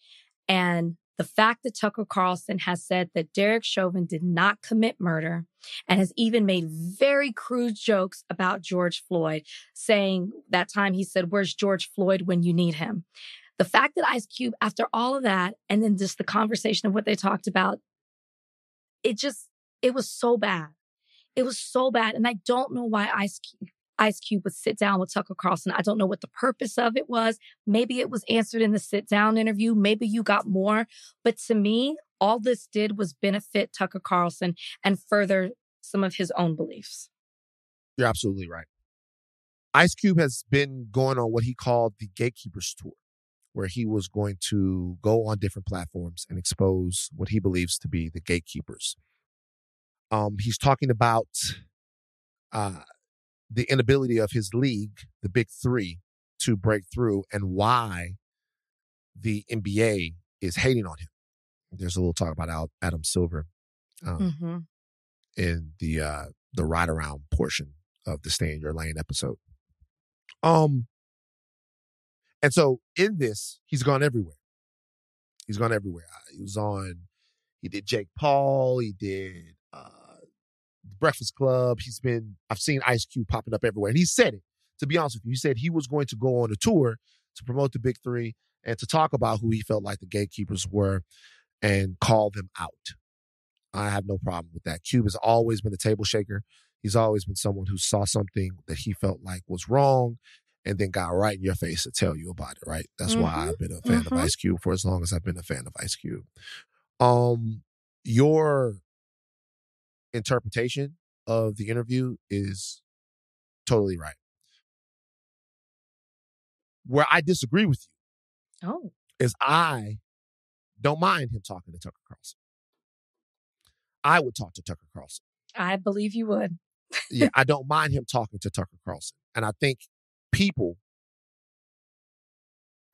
and the fact that Tucker Carlson has said that Derek Chauvin did not commit murder and has even made very crude jokes about George Floyd, saying that time he said, Where's George Floyd when you need him? The fact that Ice Cube, after all of that, and then just the conversation of what they talked about, it just, it was so bad. It was so bad. And I don't know why Ice Cube, Ice Cube would sit down with Tucker Carlson. I don't know what the purpose of it was. Maybe it was answered in the sit down interview. Maybe you got more. But to me, all this did was benefit Tucker Carlson and further some of his own beliefs. You're absolutely right. Ice Cube has been going on what he called the Gatekeepers Tour, where he was going to go on different platforms and expose what he believes to be the gatekeepers. Um, he's talking about uh, the inability of his league, the big three, to break through and why the NBA is hating on him. There's a little talk about Adam Silver um, mm-hmm. in the uh, the ride around portion of the Stay in Your Lane episode. Um, and so in this, he's gone everywhere. He's gone everywhere. Uh, he was on. He did Jake Paul. He did. Breakfast Club. He's been, I've seen Ice Cube popping up everywhere. And he said it, to be honest with you. He said he was going to go on a tour to promote the Big Three and to talk about who he felt like the gatekeepers were and call them out. I have no problem with that. Cube has always been a table shaker. He's always been someone who saw something that he felt like was wrong and then got right in your face to tell you about it, right? That's mm-hmm. why I've been a fan mm-hmm. of Ice Cube for as long as I've been a fan of Ice Cube. Um, your interpretation of the interview is totally right. Where I disagree with you oh. is I don't mind him talking to Tucker Carlson. I would talk to Tucker Carlson. I believe you would. yeah, I don't mind him talking to Tucker Carlson. And I think people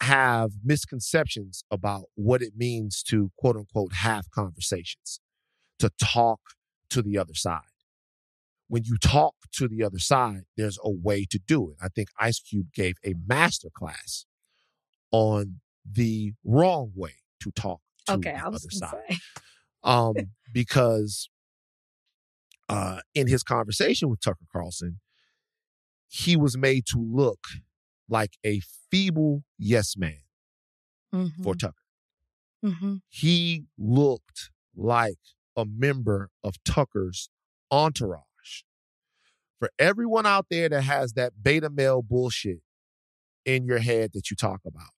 have misconceptions about what it means to quote unquote have conversations, to talk to the other side. When you talk to the other side, there's a way to do it. I think Ice Cube gave a master class on the wrong way to talk to okay, the other side. um, because uh, in his conversation with Tucker Carlson, he was made to look like a feeble yes man mm-hmm. for Tucker. hmm he looked like a member of Tucker's entourage. For everyone out there that has that beta male bullshit in your head that you talk about,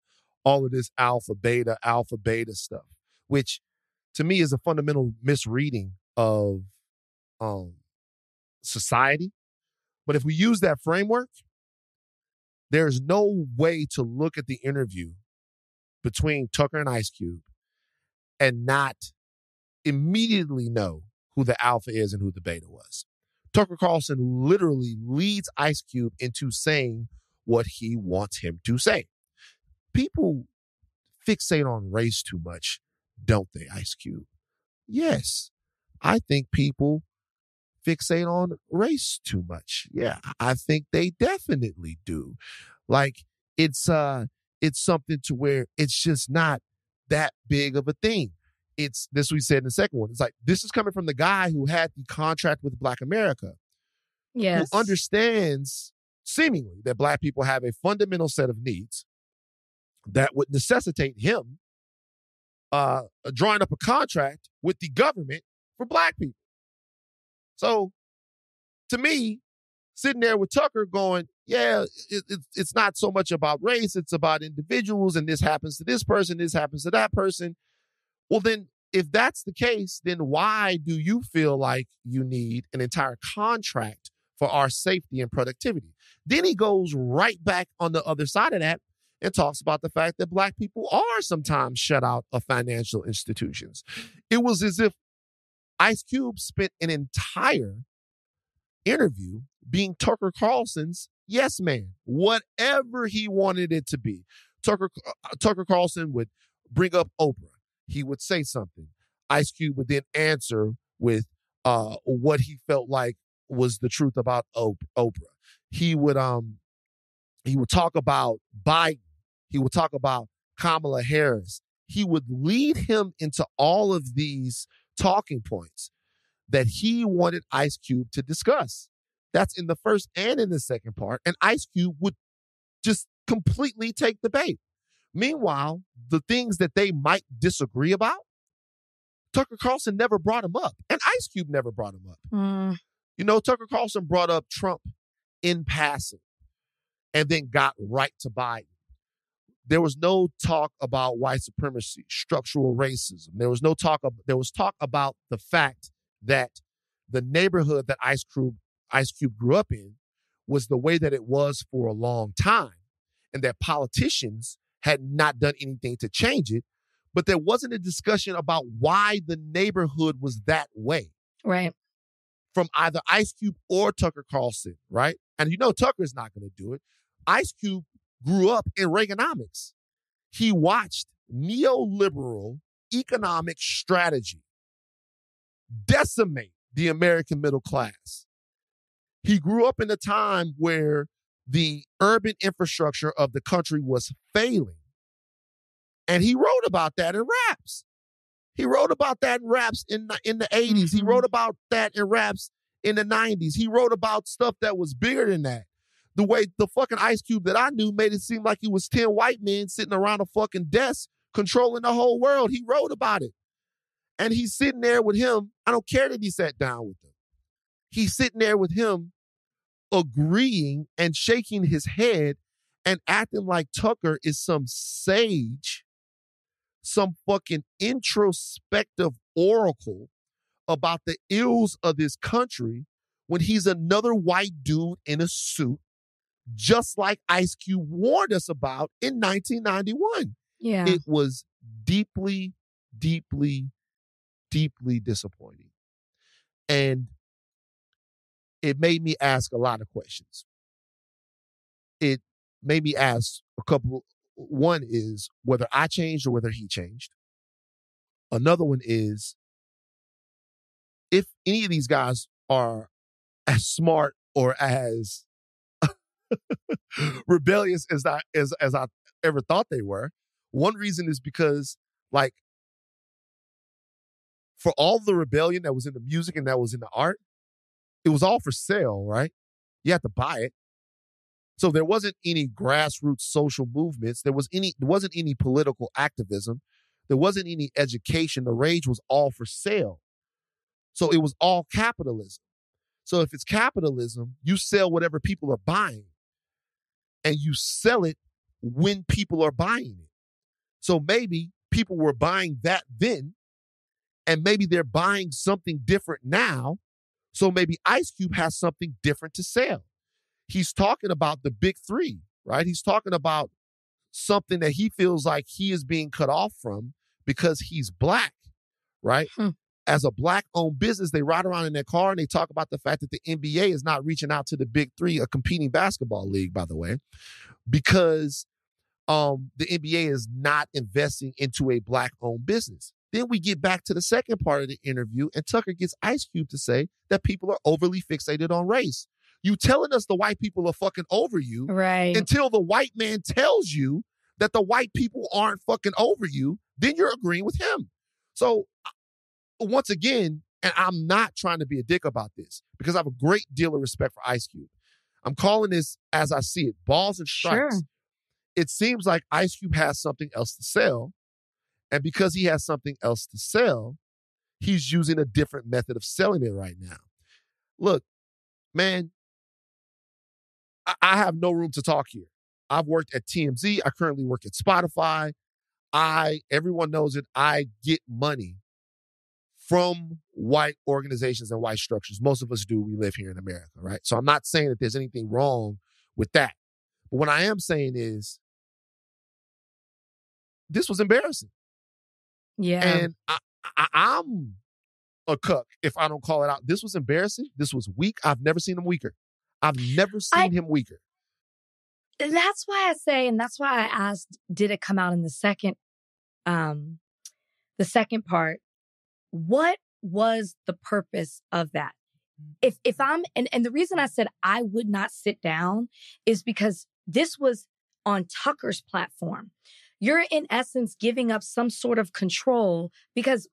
all of this alpha, beta, alpha, beta stuff, which to me is a fundamental misreading of um, society. But if we use that framework, there's no way to look at the interview between Tucker and Ice Cube and not immediately know who the alpha is and who the beta was. Tucker Carlson literally leads Ice Cube into saying what he wants him to say. People fixate on race too much, don't they, Ice Cube? Yes. I think people fixate on race too much. Yeah, I think they definitely do. Like it's uh it's something to where it's just not that big of a thing. It's this we said in the second one. It's like this is coming from the guy who had the contract with Black America, Yes. who understands seemingly that black people have a fundamental set of needs that would necessitate him uh drawing up a contract with the government for black people. So to me, sitting there with Tucker going, yeah, it, it, it's not so much about race, it's about individuals, and this happens to this person, this happens to that person. Well, then, if that's the case, then why do you feel like you need an entire contract for our safety and productivity? Then he goes right back on the other side of that and talks about the fact that black people are sometimes shut out of financial institutions. It was as if Ice Cube spent an entire interview being Tucker Carlson's yes man, whatever he wanted it to be. Tucker uh, Tucker Carlson would bring up Oprah. He would say something. Ice Cube would then answer with uh, what he felt like was the truth about Oprah. He would um he would talk about Biden. He would talk about Kamala Harris. He would lead him into all of these talking points that he wanted Ice Cube to discuss. That's in the first and in the second part. And Ice Cube would just completely take the bait. Meanwhile, the things that they might disagree about, Tucker Carlson never brought him up. And Ice Cube never brought him up. Mm, You know, Tucker Carlson brought up Trump in passing and then got right to Biden. There was no talk about white supremacy, structural racism. There was no talk of, there was talk about the fact that the neighborhood that Ice Cube Ice Cube grew up in was the way that it was for a long time and that politicians had not done anything to change it, but there wasn't a discussion about why the neighborhood was that way right. from either Ice Cube or Tucker Carlson, right? And you know Tucker's not going to do it. Ice Cube grew up in Reaganomics. He watched neoliberal economic strategy decimate the American middle class. He grew up in a time where the urban infrastructure of the country was failing. And he wrote about that in raps. He wrote about that in raps in the, in the 80s. He Mhm. wrote about that in raps in the 90s. He wrote about stuff that was bigger than that. The way the fucking Ice Cube that I knew made it seem like he was 10 white men sitting around a fucking desk controlling the whole world. He wrote about it. And he's sitting there with him. I don't care that he sat down with him. He's sitting there with him agreeing and shaking his head and acting like Tucker is some sage, some fucking introspective oracle about the ills of this country when he's another white dude in a suit, just like Ice Cube warned us about in 1991. Yeah. It was deeply, deeply, deeply disappointing. And it made me ask a lot of questions. It made me ask a couple. One is whether I changed or whether he changed. Another one is if any of these guys are as smart or as rebellious as I as as I ever thought they were. One reason is because like for all the rebellion that was in the music and that was in the art, it was all for sale, right? You had to buy it. So there wasn't any grassroots social movements. There was any there wasn't any political activism. There wasn't any education. The rage was all for sale. So it was all capitalism. So if it's capitalism, you sell whatever people are buying and you sell it when people are buying it. So maybe people were buying that then, and maybe they're buying something different now. So maybe Ice Cube has something different to sell. He's talking about the big three, right? He's talking about something that he feels like he is being cut off from because he's black, right? Hmm. As a black owned business, they ride around in their car and they talk about the fact that the NBA is not reaching out to the big three, a competing basketball league, by the way, because um, the NBA is not investing into a black owned business. Then we get back to the second part of the interview, and Tucker gets Ice Cube to say that people are overly fixated on race. You telling us the white people are fucking over you Right. until the white man tells you that the white people aren't fucking over you, then you're agreeing with him. So, uh, once again, and I'm not trying to be a dick about this because I have a great deal of respect for Ice Cube. I'm calling this as I see it balls and strikes. Sure. It seems like Ice Cube has something else to sell. And because he has something else to sell, he's using a different method of selling it right now. Look, man, I- I have no room to talk here. I've worked at TMZ. I currently work at Spotify. I, everyone knows it, I get money from white organizations and white structures. Most of us do. We live here in America, right? So I'm not saying that there's anything wrong with that. But what I am saying is this was embarrassing. Yeah. And I, I, I'm a cuck if I don't call it out. This was embarrassing. This was weak. I've never seen him weaker. I've never seen I- him weaker. That's why I say, and that's why I asked, did it come out in the second, um, the second part? What was the purpose of that? If if I'm and, and the reason I said I would not sit down is because this was on Tucker's platform. You're in essence giving up some sort of control because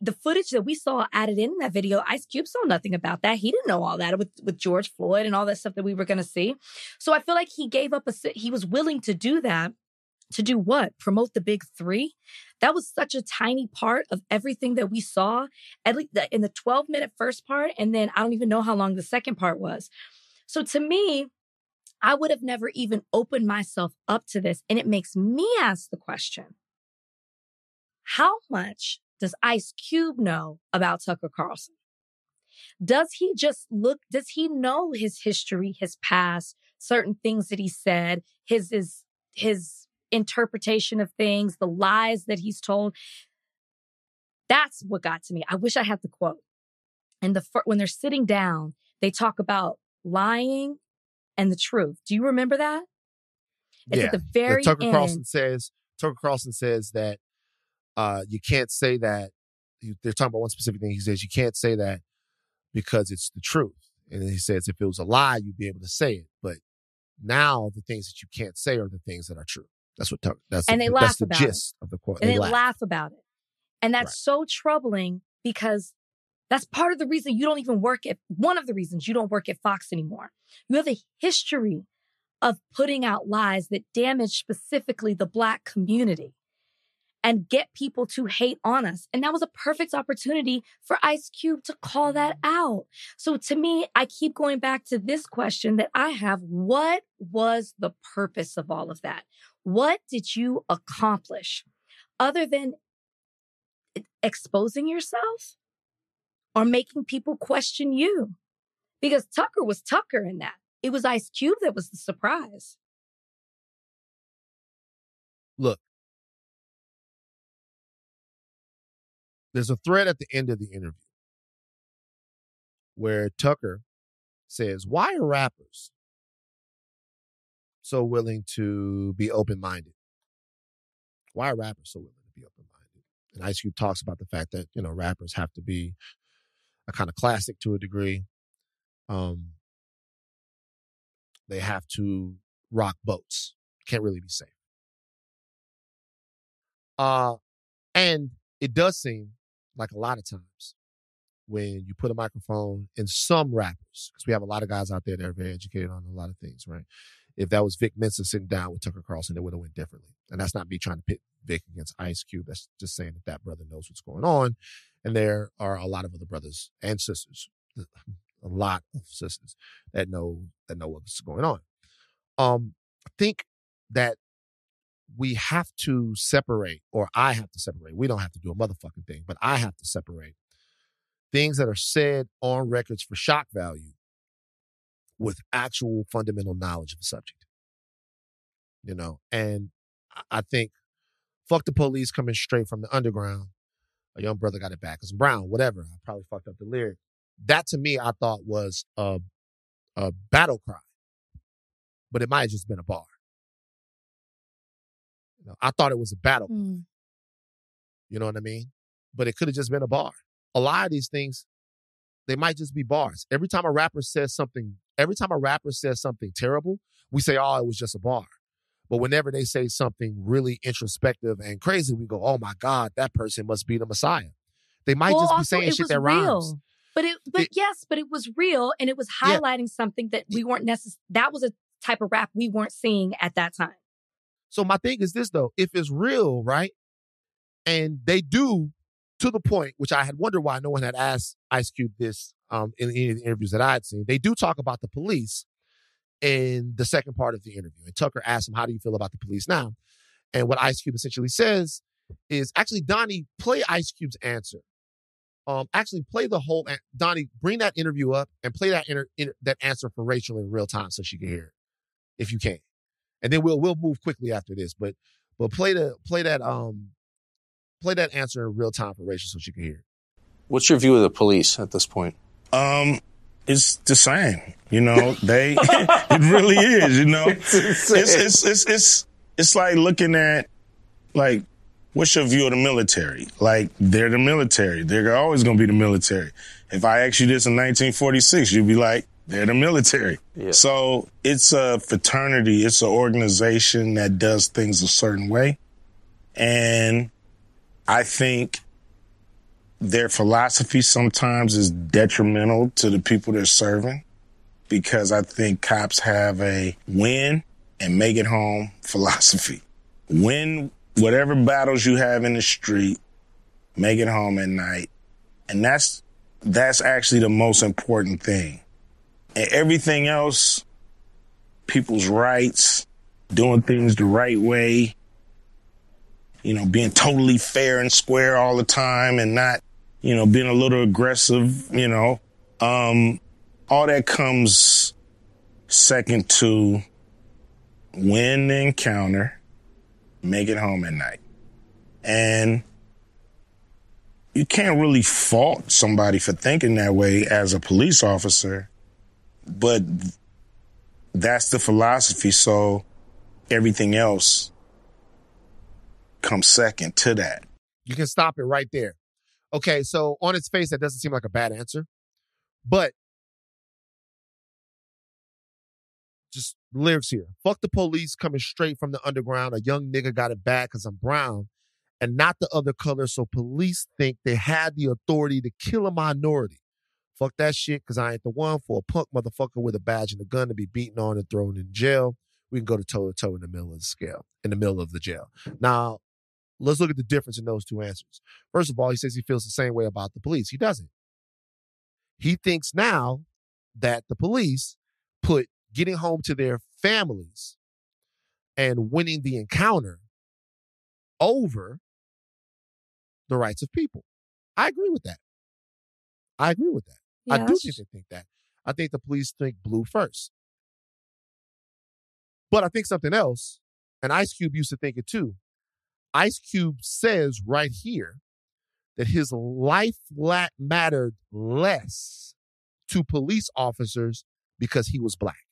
the footage that we saw added in that video, Ice Cube saw nothing about that. He didn't know all that with, with George Floyd and all that stuff that we were going to see. So I feel like he gave up a, he was willing to do that. To do what? Promote the big three? That was such a tiny part of everything that we saw, at least in the 12 minute first part. And then I don't even know how long the second part was. So to me, I would have never even opened myself up to this. And it makes me ask the question how much does Ice Cube know about Tucker Carlson? Does he just look, does he know his history, his past, certain things that he said, his, his, his interpretation of things, the lies that he's told? That's what got to me. I wish I had the quote. And the when they're sitting down, they talk about lying and the truth. Do you remember that? It's yeah. at the very Tucker end. Carlson says Tucker Carlson says that uh, you can't say that. They're talking about one specific thing. He says you can't say that because it's the truth. And then he says if it was a lie, you'd be able to say it. But now the things that you can't say are the things that are true. That's what Tucker. That's And the, they that's laugh the about it. gist of the quote. and they, laugh. laugh. about it. And that's so troubling because that's part of the reason you don't even work at one of the reasons you don't work at Fox anymore. You have a history of putting out lies that damage specifically the black community and get people to hate on us. And that was a perfect opportunity for Ice Cube to call that out. So to me, I keep going back to this question that I have. What was the purpose of all of that? What did you accomplish other than exposing yourself or making people question you? Because Tucker was Tucker in that. It was Ice Cube that was the surprise. Look, there's a thread at the end of the interview where Tucker says, Why are rappers so willing to be open minded? Why are rappers so willing to be open minded? And Ice Cube talks about the fact that, you know, rappers have to be a kind of classic to a degree. Um, they have to rock boats. Can't really be safe. Uh, and it does seem like a lot of times when you put a microphone in some rappers, because we have a lot of guys out there that are very educated on a lot of things, right? if that was Vic Mensa sitting down with Tucker Carlson, it would have went differently. And that's not me trying to pit Vic against Ice Cube. That's just saying that that brother knows what's going on. And there are a lot of other brothers and sisters, a lot of sisters that know that know what's going on. Um, I think that we have to separate, or I have to separate. We don't have to do a motherfucking thing, but I have to separate things that are said on records for shock value with actual fundamental knowledge of the subject. You know, and I think fuck the police coming straight from the underground. A young brother got it back. It's Brown, whatever. I probably fucked up the lyric. That to me, I thought was a, a battle cry, but it might have just been a bar. You know, I thought it was a battle. Mm. You know what I mean? But it could have just been a bar. A lot of these things, they might just be bars. Every time a rapper says something, every time a rapper says something terrible, we say, oh, it was just a bar. But whenever they say something really introspective and crazy, we go, oh my God, that person must be the Messiah. They might Well, just be also, saying shit that real. rhymes. But it, but It- yes, but it was real, and it was Yeah. highlighting something that we weren't necessarily. That was a type of rap we weren't seeing at that time. So my thing is this though, if it's real, right? And they do to the point, which I had wondered why no one had asked Ice Cube this um, in any of the interviews that I had seen. They do talk about the police in the second part of the interview. And Tucker asked him, How do you feel about the police now? And what Ice Cube essentially says is actually, Donnie, play Ice Cube's answer. Um, actually play the whole an- Donnie, bring that interview up and play that inter- in, that answer for Rachel in real time so she can hear it, if you can. And then we'll we'll move quickly after this. But but play the play that um play that answer in real time for Rachel so she can hear it. What's your view of the police at this point? Um, it's the same. You know, they it really is. You know, it's it's it's it's it's like looking at like what's your view of the military? Like they're the military. They're always going to be the military. If I asked you this in 1946, you'd be like, they're the military. So it's a fraternity. It's an organization that does things a certain way, and I think their philosophy sometimes is detrimental to the people they're serving because I think cops have a win and make it home philosophy. Win whatever battles you have in the street, make it home at night. And that's that's actually the most important thing. And everything else, people's rights, doing things the right way, you know, being totally fair and square all the time and not, you know, being a little aggressive, you know, um, all that comes second to win the encounter, make it home at night. And you can't really fault somebody for thinking that way as a police officer, but that's the philosophy. So everything else comes second to that. You can stop it right there. Okay, so on its face, that doesn't seem like a bad answer, but just lyrics here. Fuck the police coming straight from the underground. A young nigga got it bad because I'm brown and not the other color. So police think they had the authority to kill a minority. Fuck that shit because I ain't the one for a punk motherfucker with a badge and a gun to be beaten on and thrown in jail. We can go to toe to toe in the middle of the scale, in the middle of the jail. Now, let's look at the difference in those two answers. First of all, he says he feels the same way about the police. He doesn't. He thinks now that the police put getting home to their families and winning the encounter over the rights of people. I agree with that. I agree with that. I do think they think that. I think the police think blue first. But I think something else, and Ice Cube used to think it too. Ice Cube says right here that his life mattered less to police officers because he was black.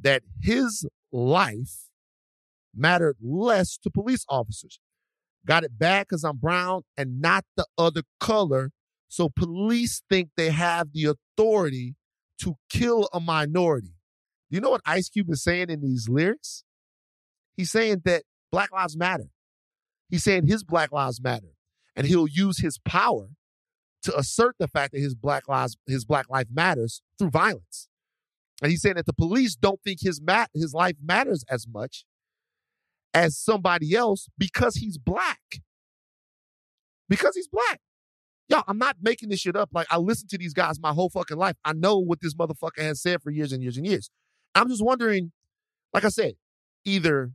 That his life mattered less to police officers. Got it bad because I'm brown and not the other color. So police think they have the authority to kill a minority. Do you know what Ice Cube is saying in these lyrics? He's saying that Black Lives Matter. He's saying his Black Lives Matter. And he'll use his power to assert the fact that his black lives, his black life matters through violence. And he's saying that the police don't think his mat his life matters as much as somebody else because he's black. Because he's black. Y'all, I'm not making this shit up. Like I listened to these guys my whole fucking life. I know what this motherfucker has said for years and years and years. I'm just wondering, like I said, either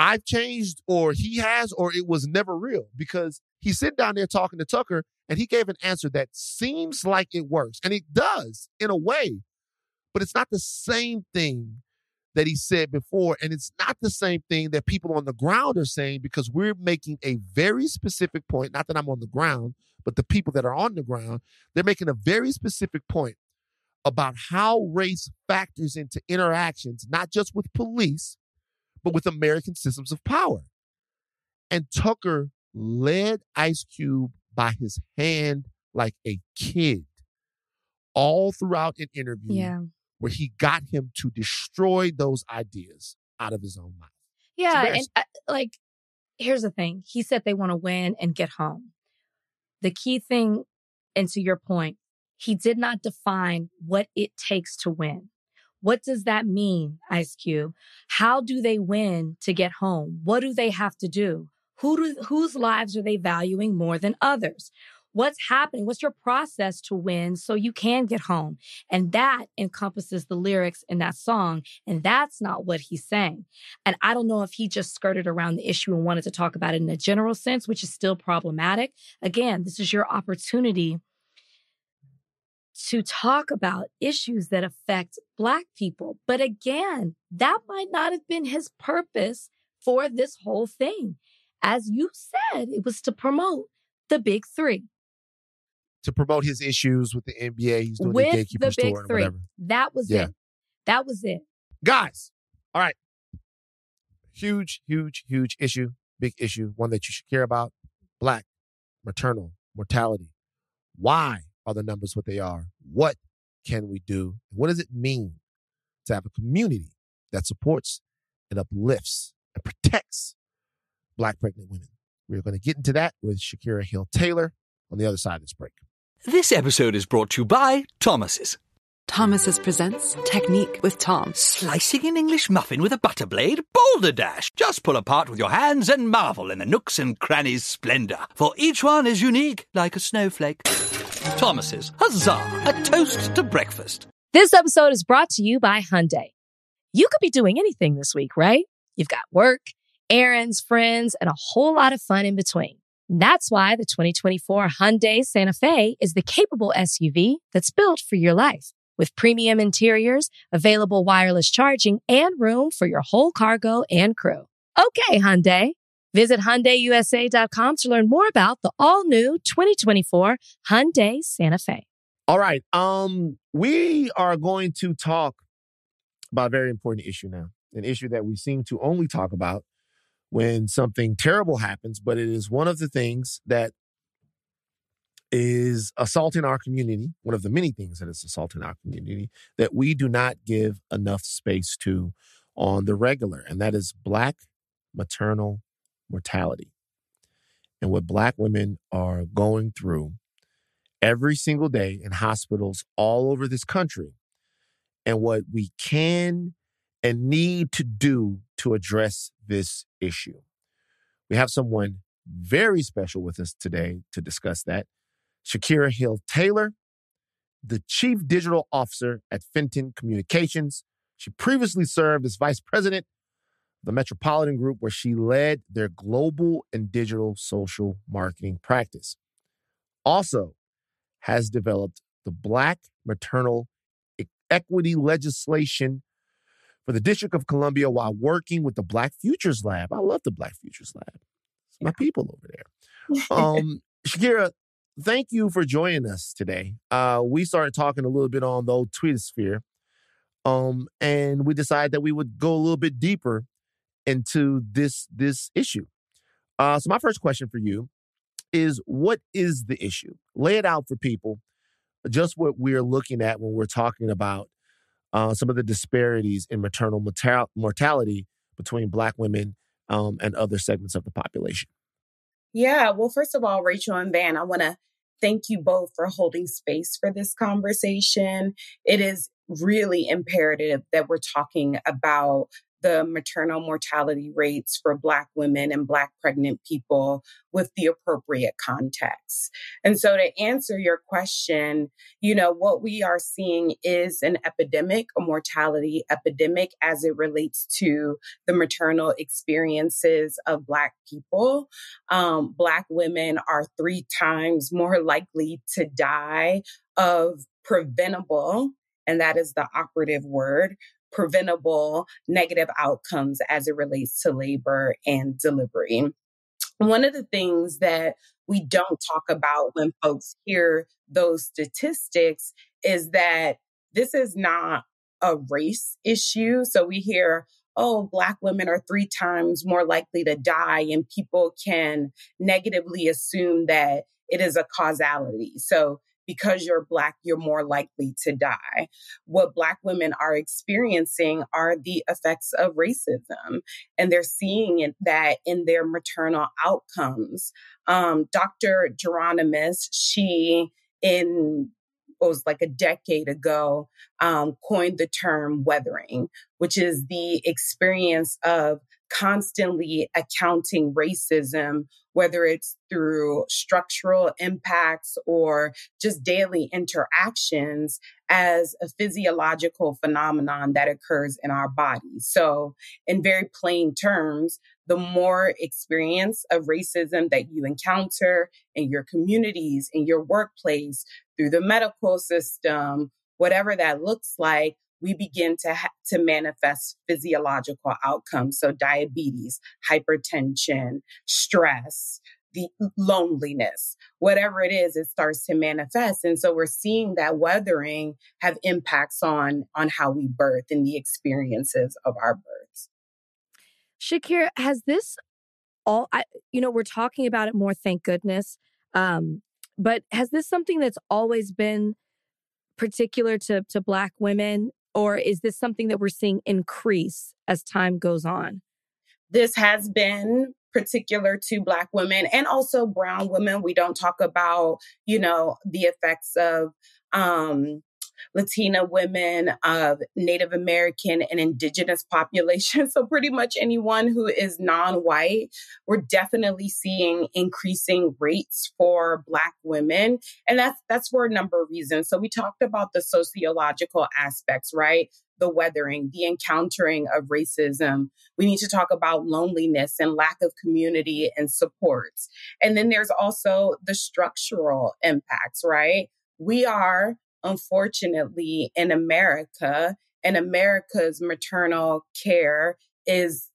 I've changed or he has or it was never real because he's sitting down there talking to Tucker and he gave an answer that seems like it works. And it does in a way, but it's not the same thing that he said before. And it's not the same thing that people on the ground are saying because we're making a very specific point. Not that I'm on the ground, but the people that are on the ground, they're making a very specific point about how race factors into interactions, not just with police, but with American systems of power. And Tucker led Ice Cube by his hand like a kid all throughout an interview Yeah. where he got him to destroy those ideas out of his own mouth. Yeah, and embarrassing. uh, like, here's the thing. He said they want to win and get home. The key thing, and to your point, he did not define what it takes to win. What does that mean, Ice Cube? How do they win to get home? What do they have to do? Who do, whose lives are they valuing more than others? What's happening? What's your process to win so you can get home? And that encompasses the lyrics in that song. And that's not what he's saying. And I don't know if he just skirted around the issue and wanted to talk about it in a general sense, which is still problematic. Again, this is your opportunity to talk about issues that affect Black people. But again, that might not have been his purpose for this whole thing. As you said, it was to promote the big three To promote his issues with the NBA, he's doing the with gatekeeper the big store three. whatever. That was Yeah. it. That was it. Guys, all right. Huge, huge, huge issue, big issue, one that you should care about. Black maternal mortality. Why are the numbers what they are? What can we do? What does it mean to have a community that supports and uplifts and protects Black pregnant women? We're going to get into that with Shakirah Hill Taylor on the other side of this break. This episode is brought to you by Thomas's. Thomas's presents Technique with Tom. Slicing an English muffin with a butter blade? Boulder Dash! Just pull apart with your hands and marvel in the nooks and crannies' splendor, for each one is unique like a snowflake. Thomas's, huzzah! A toast to breakfast. This episode is brought to you by Hyundai. You could be doing anything this week, right? You've got work, errands, friends, and a whole lot of fun in between. That's why the 2024 Hyundai Santa Fe is the capable SUV that's built for your life. With premium interiors, available wireless charging, and room for your whole cargo and crew. Okay, Hyundai. Visit HyundaiUSA.com to learn more about the all-new 2024 Hyundai Santa Fe. All right. Um, we are going to talk about a very important issue now. An issue that we seem to only talk about when something terrible happens, but it is one of the things that is assaulting our community, one of the many things that is assaulting our community that we do not give enough space to on the regular, and that is Black maternal mortality. And what Black women are going through every single day in hospitals all over this country, and what we can and need to do to address this issue. We have someone very special with us today to discuss that. Shakirah Hill Taylor, the Chief Digital Officer at Fenton Communications. She previously served as Vice President the Metropolitan Group, where she led their global and digital social marketing practice. Also, has developed the Black maternal equity legislation for the District of Columbia while working with the Black Futures Lab. I love the Black Futures Lab. It's my people over there. Um, Shakirah, thank you for joining us today. Uh, we started talking a little bit on the old Twitter sphere, um, and we decided that we would go a little bit deeper into this this issue. Uh, so my first question for you is, what is the issue? Lay it out for people. Just what we're looking at when we're talking about uh, some of the disparities in maternal mortal- mortality between Black women um, and other segments of the population. Yeah, well, first of all, Rachel and Van, I want to thank you both for holding space for this conversation. It is really imperative that we're talking about the maternal mortality rates for Black women and Black pregnant people with the appropriate context. And so, to answer your question, you know, what we are seeing is an epidemic, a mortality epidemic as it relates to the maternal experiences of Black people. Um, Black women are three times more likely to die of preventable and that is the operative word preventable negative outcomes as it relates to labor and delivery. One of the things that we don't talk about when folks hear those statistics is that this is not a race issue. So we hear, oh, Black women are three times more likely to die, and people can negatively assume that it is a causality. So because you're Black, you're more likely to die. What Black women are experiencing are the effects of racism, and they're seeing it, that in their maternal outcomes. Um, Dr. Geronimus, she in was like a decade ago, um, coined the term weathering, which is the experience of constantly accounting racism, whether it's through structural impacts or just daily interactions, as a physiological phenomenon that occurs in our bodies. So, in very plain terms, the more experience of racism that you encounter in your communities, in your workplace, through the medical system, whatever that looks like, we begin to ha- to manifest physiological outcomes. So diabetes hypertension stress the loneliness whatever it is it starts to manifest. And so we're seeing that weathering have impacts on on how we birth and the experiences of our births Shakirah has this all I, you know we're talking about it more thank goodness um but has this something that's always been particular to to black women or is this something that we're seeing increase as time goes on? This has been particular to black women and also brown women we don't talk about you know the effects of um Latina women, of Native American and indigenous populations. So, pretty much anyone who is non white, we're definitely seeing increasing rates for Black women. And that's, that's for a number of reasons. So, we talked about the sociological aspects, right? the weathering, the encountering of racism. We need to talk about loneliness and lack of community and supports. And then there's also the structural impacts, right? We are unfortunately, in America, and America's maternal care is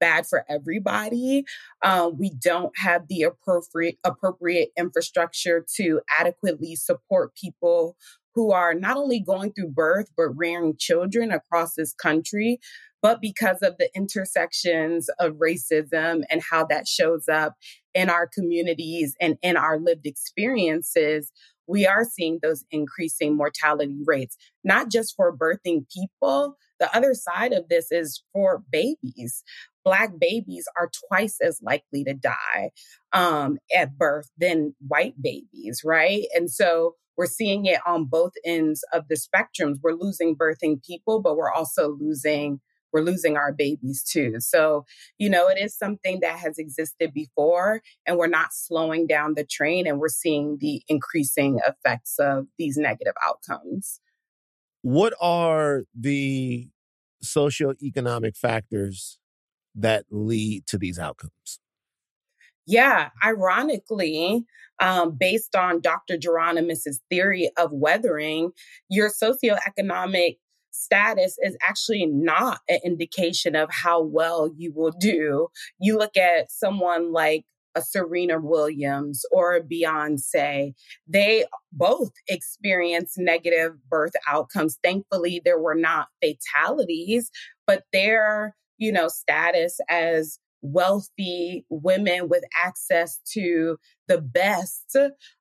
bad for everybody. Uh, we don't have the appropriate appropriate infrastructure to adequately support people who are not only going through birth but rearing children across this country. But because of the intersections of racism and how that shows up in our communities and in our lived experiences, we are seeing those increasing mortality rates, not just for birthing people. The other side of this is for babies. Black babies are twice as likely to die um, at birth than white babies, right? And so we're seeing it on both ends of the spectrums. We're losing birthing people, but we're also losing we're losing our babies too. So, you know, it is something that has existed before and we're not slowing down the train and we're seeing the increasing effects of these negative outcomes. What are the socioeconomic factors that lead to these outcomes? Yeah, ironically, um, based on Dr. Geronimus's theory of weathering, your socioeconomic status is actually not an indication of how well you will do. You look at someone like a Serena Williams or a Beyonce, they both experienced negative birth outcomes. Thankfully, there were not fatalities, but their, you know, status as wealthy women with access to the best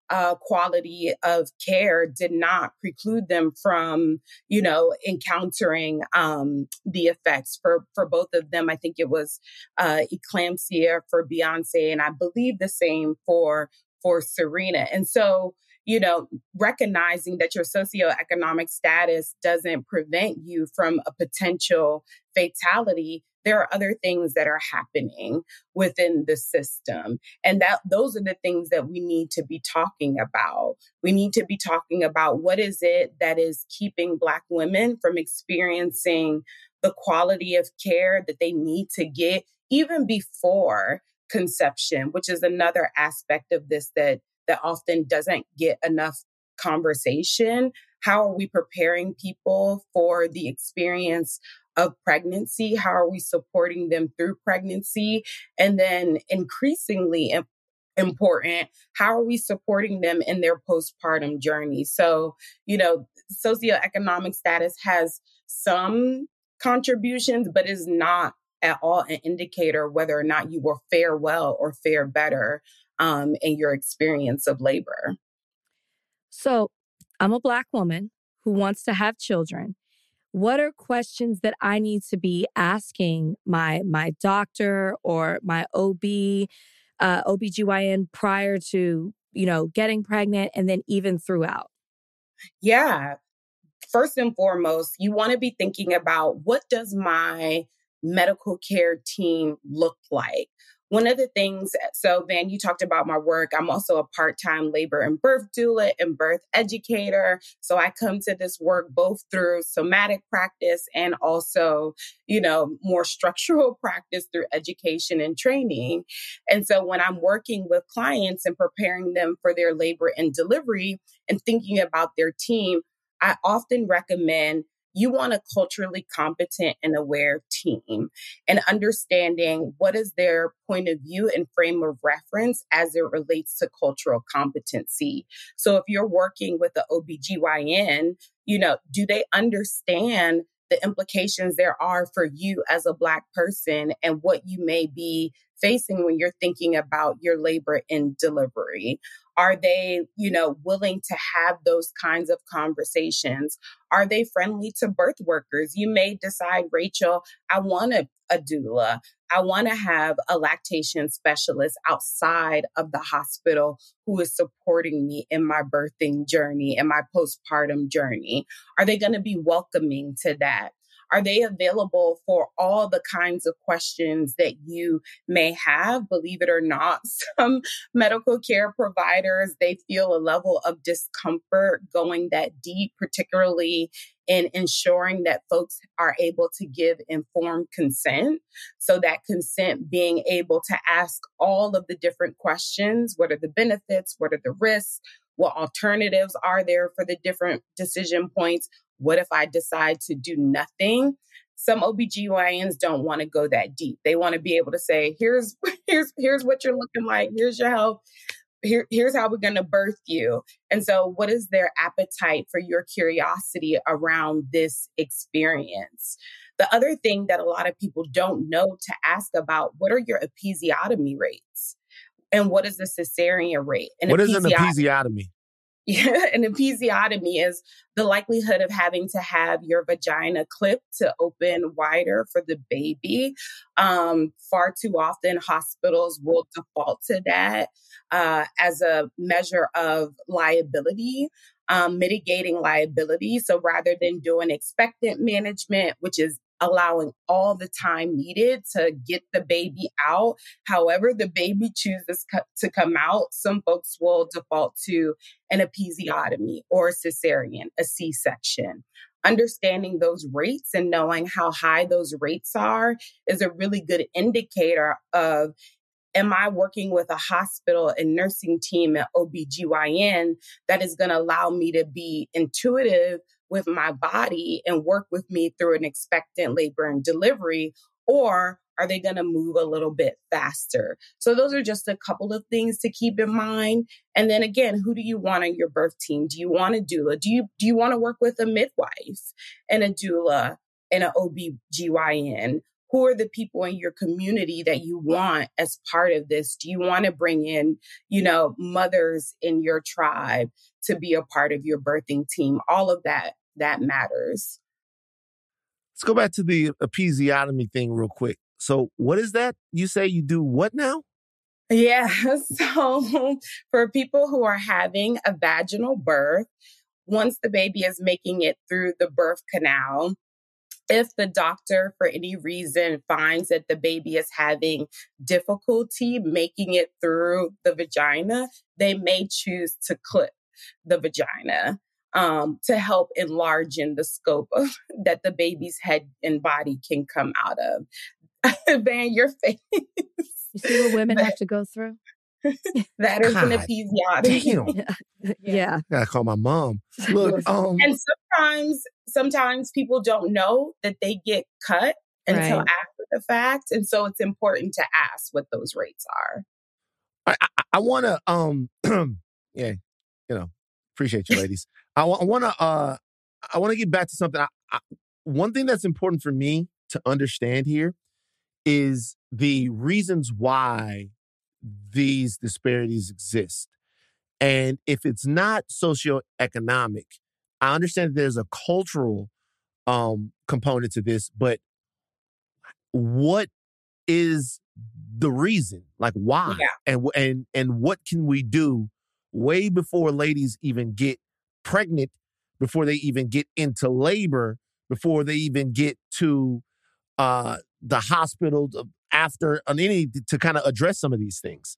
uh, quality of care did not preclude them from, you know, encountering um, the effects for for both of them. I think it was uh, eclampsia for Beyonce, and I believe the same for for Serena. And so, you know, recognizing that your socioeconomic status doesn't prevent you from a potential fatality there are other things that are happening within the system. And that those are the things that we need to be talking about. We need to be talking about what is it that is keeping black women from experiencing the quality of care that they need to get even before conception which is another aspect of this that that often doesn't get enough conversation. How are we preparing people for the experience of pregnancy? How are we supporting them through pregnancy? And then increasingly important, how are we supporting them in their postpartum journey? So, you know, socioeconomic status has some contributions, but is not at all an indicator whether or not you will fare well or fare better um, in your experience of labor. So, I'm a Black woman who wants to have children what are questions that I need to be asking my my doctor or my OB, uh, OBGYN prior to, you know, getting pregnant and then even throughout? Yeah. First and foremost, you want to be thinking about what does my medical care team look like? One of the things, so Van, you talked about my work. I'm also a part time labor and birth doula and birth educator. So I come to this work both through somatic practice and also, you know, more structural practice through education and training. And so when I'm working with clients and preparing them for their labor and delivery and thinking about their team, I often recommend you want a culturally competent and aware team and understanding what is their point of view and frame of reference as it relates to cultural competency. So if you're working with the OBGYN, you know, do they understand the implications there are for you as a Black person and what you may be facing when you're thinking about your labor and delivery? Are they, you know, willing to have those kinds of conversations? Are they friendly to birth workers? You may decide, Rachel, I want a, a doula. I want to have a lactation specialist outside of the hospital who is supporting me in my birthing journey and my postpartum journey. Are they going to be welcoming to that? Are they available for all the kinds of questions that you may have? Believe it or not, some medical care providers, they feel a level of discomfort going that deep, particularly in ensuring that folks are able to give informed consent. So that consent being able to ask all of the different questions. What are the benefits? What are the risks? What alternatives are there for the different decision points? What if I decide to do nothing? Some OBGYNs don't want to go that deep. They want to be able to say, here's here's here's what you're looking like, here's your health, here, here's how we're going to birth you. And so, what is their appetite for your curiosity around this experience? The other thing that a lot of people don't know to ask about what are your episiotomy rates? And what is the cesarean rate? And what is an episiotomy? Yeah, an episiotomy is the likelihood of having to have your vagina clipped to open wider for the baby. Um, far too often, hospitals will default to that uh, as a measure of liability. Um, mitigating liability. So rather than doing expectant management, which is allowing all the time needed to get the baby out. However, the baby chooses to come out, some folks will default to an episiotomy or a cesarean, a C section. Understanding those rates and knowing how high those rates are is a really good indicator of am I working with a hospital and nursing team at OBGYN that is going to allow me to be intuitive with my body and work with me through an expectant labor and delivery? Or are they going to move a little bit faster? So those are just a couple of things to keep in mind. And then again, who do you want on your birth team? Do you want a doula? Do you do you want to work with a midwife and a doula and an OBGYN? Who are the people in your community that you want as part of this? Do you want to bring in, you know, mothers in your tribe to be a part of your birthing team? All of that that matters. Let's go back to the episiotomy thing real quick. So, what is that? You say you do what now? Yeah. So for people who are having a vaginal birth, once the baby is making it through the birth canal, if the doctor, for any reason, finds that the baby is having difficulty making it through the vagina, they may choose to clip the vagina um, to help enlarge in the scope of, that the baby's head and body can come out of. Van, your face. You see what women have to go through? that is an God episiotomy. damn. Yeah. Gotta call my mom. Look, um, and sometimes, sometimes people don't know that they get cut until Right. after the fact, and so it's important to ask what those rates are. I, I, I want to, um, yeah, you know, appreciate you, ladies. I want to, uh, I want to get back to something. I, I, one thing that's important for me to understand here is the reasons why these disparities exist. And if it's not socioeconomic, I understand that there's a cultural um, component to this, but what is the reason? Like why? Yeah. And and and what can we do way before ladies even get pregnant, before they even get into labor, before they even get to uh the hospital after on any to kind of address some of these things.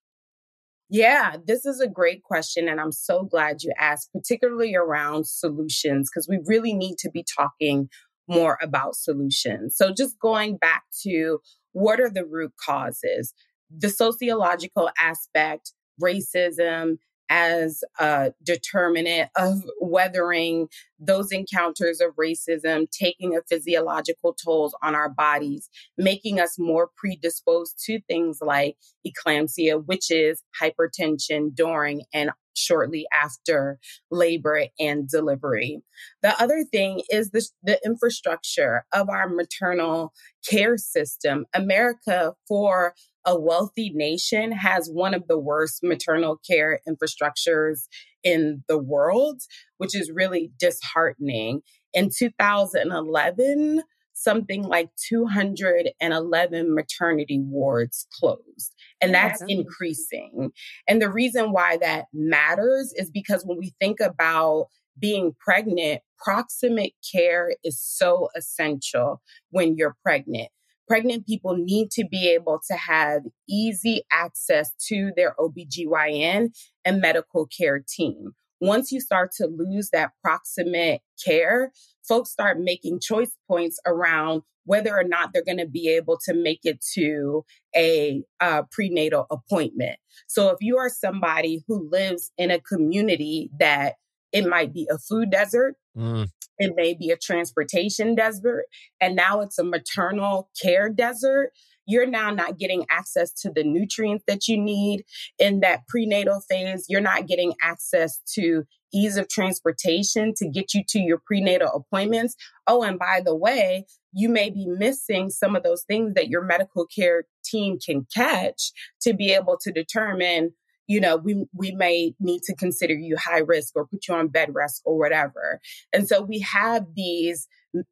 Yeah, this is a great question. And I'm so glad you asked, particularly around solutions, because we really need to be talking more about solutions. So, just going back to what are the root causes? The sociological aspect, racism as a determinant of weathering those encounters of racism, taking a physiological toll on our bodies, making us more predisposed to things like eclampsia, which is hypertension during and shortly after labor and delivery. The other thing is the, the infrastructure of our maternal care system. America, for a wealthy nation, has one of the worst maternal care infrastructures in the world, which is really disheartening. In 2011, something like 211 maternity wards closed. And oh, that's increasing. And the reason why that matters is because when we think about being pregnant, proximate care is so essential when you're pregnant. Pregnant people need to be able to have easy access to their OBGYN and medical care team. Once you start to lose that proximate care, folks start making choice points around whether or not they're going to be able to make it to a uh, prenatal appointment. So if you are somebody who lives in a community that it might be a food desert, mm. it may be a transportation desert, and now it's a maternal care desert. You're now not getting access to the nutrients that you need in that prenatal phase. You're not getting access to ease of transportation to get you to your prenatal appointments. Oh, and by the way, you may be missing some of those things that your medical care team can catch to be able to determine you know, we we may need to consider you high risk or put you on bed rest or whatever. And so we have these mm,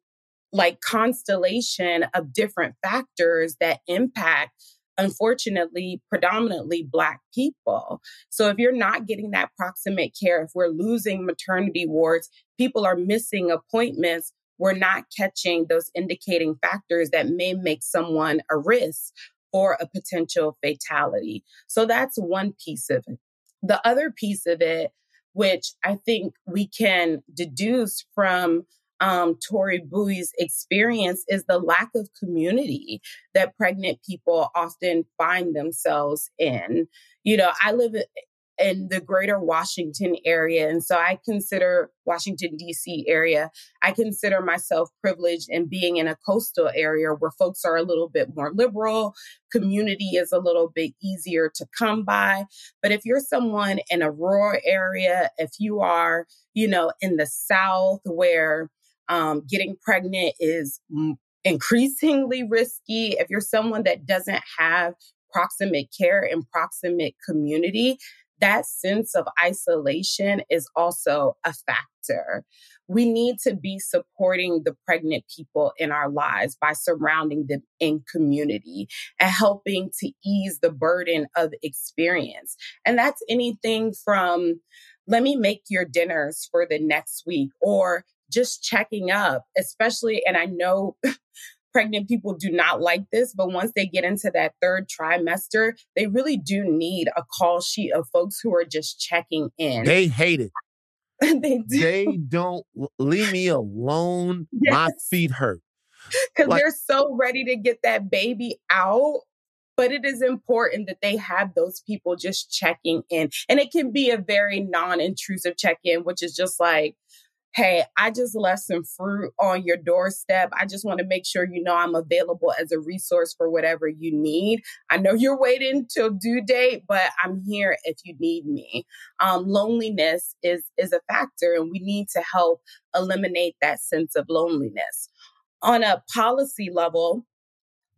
like constellation of different factors that impact unfortunately predominantly black people so if you're not getting that proximate care if we're losing maternity wards people are missing appointments we're not catching those indicating factors that may make someone a risk or a potential fatality. So that's one piece of it. The other piece of it, which I think we can deduce from um, Tori Bowie's experience, is the lack of community that pregnant people often find themselves in. You know, I live in the greater Washington area. And so I consider Washington, D.C. area, I consider myself privileged in being in a coastal area where folks are a little bit more liberal, community is a little bit easier to come by. But if you're someone in a rural area, if you are, you know, in the South where um, getting pregnant is increasingly risky, if you're someone that doesn't have proximate care and proximate community, that sense of isolation is also a factor. We need to be supporting the pregnant people in our lives by surrounding them in community and helping to ease the burden of experience. And that's anything from let me make your dinners for the next week or just checking up, especially, and I know pregnant people do not like this, but once they get into that third trimester, they really do need a call sheet of folks who are just checking in. They hate it. they do. They don't leave me alone. Yes. My feet hurt. Because Like- they're so ready to get that baby out. But it is important that they have those people just checking in. And it can be a very non intrusive check in, which is just like, hey, I just left some fruit on your doorstep. I just want to make sure you know I'm available as a resource for whatever you need. I know you're waiting till due date, but I'm here if you need me. Um, loneliness is is a factor, and we need to help eliminate that sense of loneliness. On a policy level,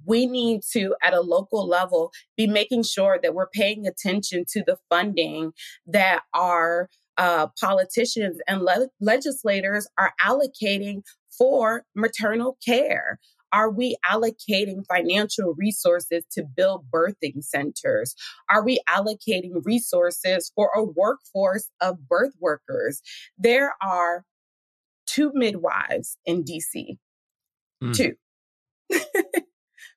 we need to, at a local level, be making sure that we're paying attention to the funding that our uh, politicians and le- legislators are allocating for maternal care. Are we allocating financial resources to build birthing centers? Are we allocating resources for a workforce of birth workers? There are two midwives in DC, Mm. two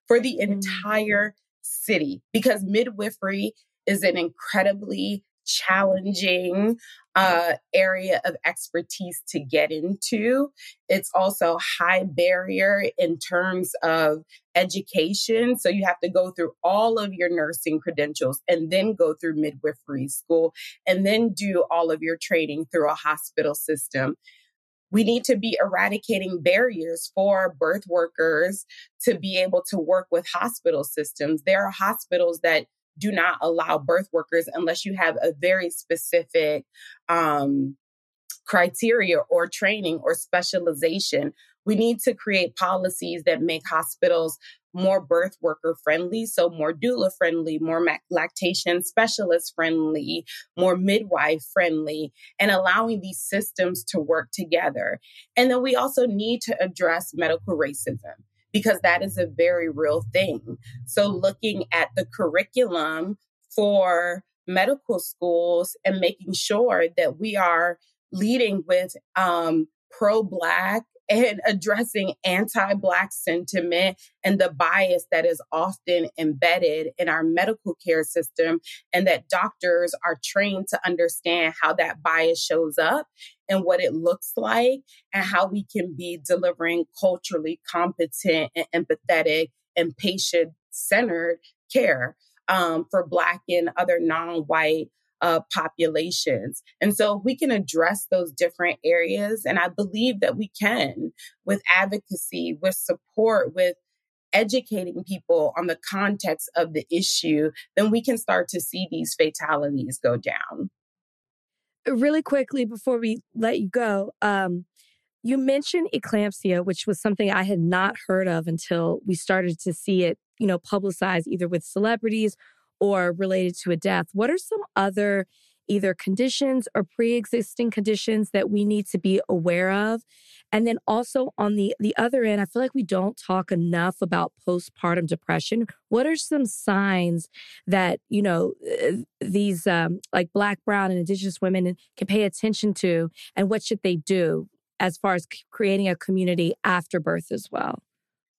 for the entire city because midwifery is an incredibly challenging uh, area of expertise to get into. It's also high barrier in terms of education. So you have to go through all of your nursing credentials and then go through midwifery school and then do all of your training through a hospital system. We need to be eradicating barriers for birth workers to be able to work with hospital systems. There are hospitals that do not allow birth workers unless you have a very specific um, criteria or training or specialization. We need to create policies that make hospitals more birth worker friendly, so more doula friendly, more lactation specialist friendly, more midwife friendly, and allowing these systems to work together. And then we also need to address medical racism because that is a very real thing. So looking at the curriculum for medical schools and making sure that we are leading with um, pro Black and addressing anti Black sentiment and the bias that is often embedded in our medical care system, and that doctors are trained to understand how that bias shows up and what it looks like, and how we can be delivering culturally competent and empathetic and patient centered care um, for Black and other non white uh, populations. And so we can address those different areas. And I believe that we can with advocacy, with support, with educating people on the context of the issue, then we can start to see these fatalities go down. Really quickly before we let you go, um, you mentioned eclampsia, which was something I had not heard of until we started to see it, you know, publicized either with celebrities or related to a death. What are some other either conditions or pre-existing conditions that we need to be aware of? And then also on the the other end, I feel like we don't talk enough about postpartum depression. What are some signs that, you know, uh, these um, like black, brown and indigenous women can pay attention to and what should they do as far as creating a community after birth as well?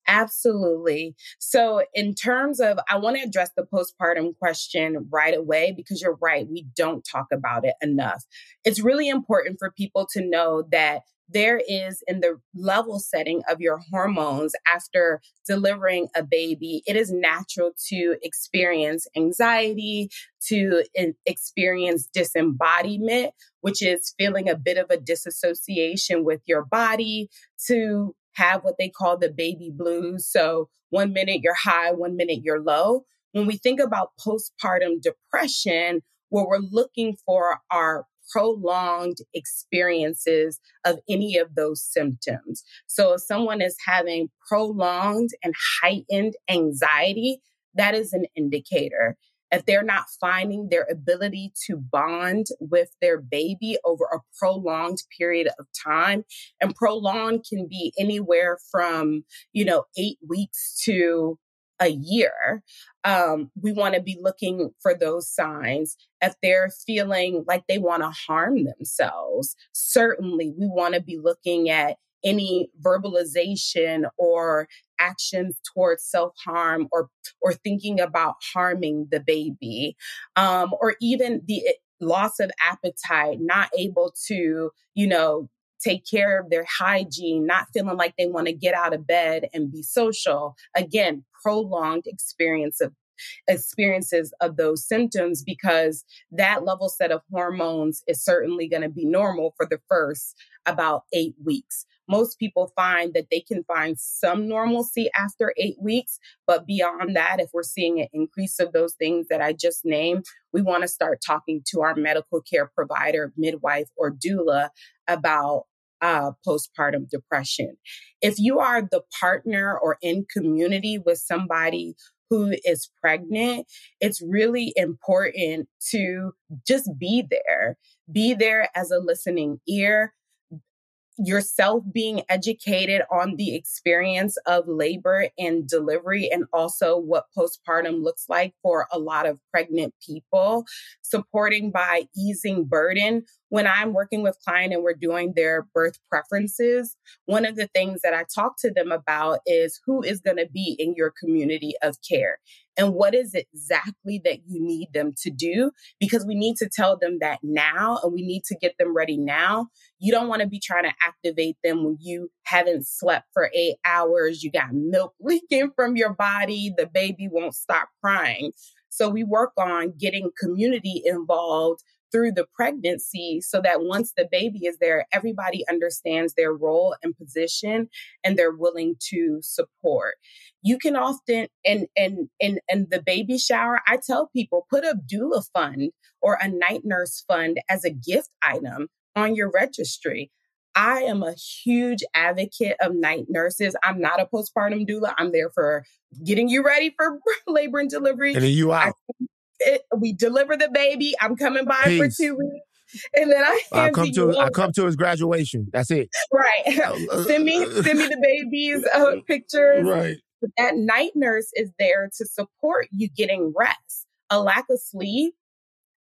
Absolutely. So, in terms of, I want to address the postpartum question right away because you're right, we don't talk about it enough. It's really important for people to know that there is in the level setting of your hormones after delivering a baby, it is natural to experience anxiety, to experience disembodiment, which is feeling a bit of a disassociation with your body, to have what they call the baby blues. So one minute you're high, one minute you're low. When we think about postpartum depression, what we're looking for are prolonged experiences of any of those symptoms. So if someone is having prolonged and heightened anxiety, that is an indicator. If they're not finding their ability to bond with their baby over a prolonged period of time, and prolonged can be anywhere from, you know, eight weeks to a year, um, we want to be looking for those signs. If they're feeling like they want to harm themselves, certainly we want to be looking at any verbalization or actions towards self-harm or or thinking about harming the baby um, or even the eh, loss of appetite not able to you know take care of their hygiene, not feeling like they want to get out of bed and be social. Again, prolonged experience of experiences of those symptoms because that level set of hormones is certainly going to be normal for the first about eight weeks. Most people find that they can find some normalcy after eight weeks, but beyond that, if we're seeing an increase of those things that I just named, we want to start talking to our medical care provider, midwife, or doula about uh, postpartum depression. If you are the partner or in community with somebody who is pregnant, it's really important to just be there. Be there as a listening ear yourself being educated on the experience of labor and delivery and also what postpartum looks like for a lot of pregnant people supporting by easing burden when i'm working with client and we're doing their birth preferences one of the things that i talk to them about is who is going to be in your community of care and what is exactly that you need them to do because we need to tell them that now and we need to get them ready now. You don't want to be trying to activate them when you haven't slept for eight hours you got milk leaking from your body the baby won't stop crying. So we work on getting community involved through the pregnancy so that once the baby is there, everybody understands their role and position and they're willing to support. You can often and and in in the baby shower, I tell people put a doula fund or a night nurse fund as a gift item on your registry. I am a huge advocate of night nurses. I'm not a postpartum doula. I'm there for getting you ready for labor and delivery. And then you out. I, it, we deliver the baby. I'm coming by Peace. for two weeks. And then I I come to I come to his graduation. That's it. Right. Uh, send me send me the baby's uh, pictures. Right. But that night nurse is there to support you getting rest. A lack of sleep,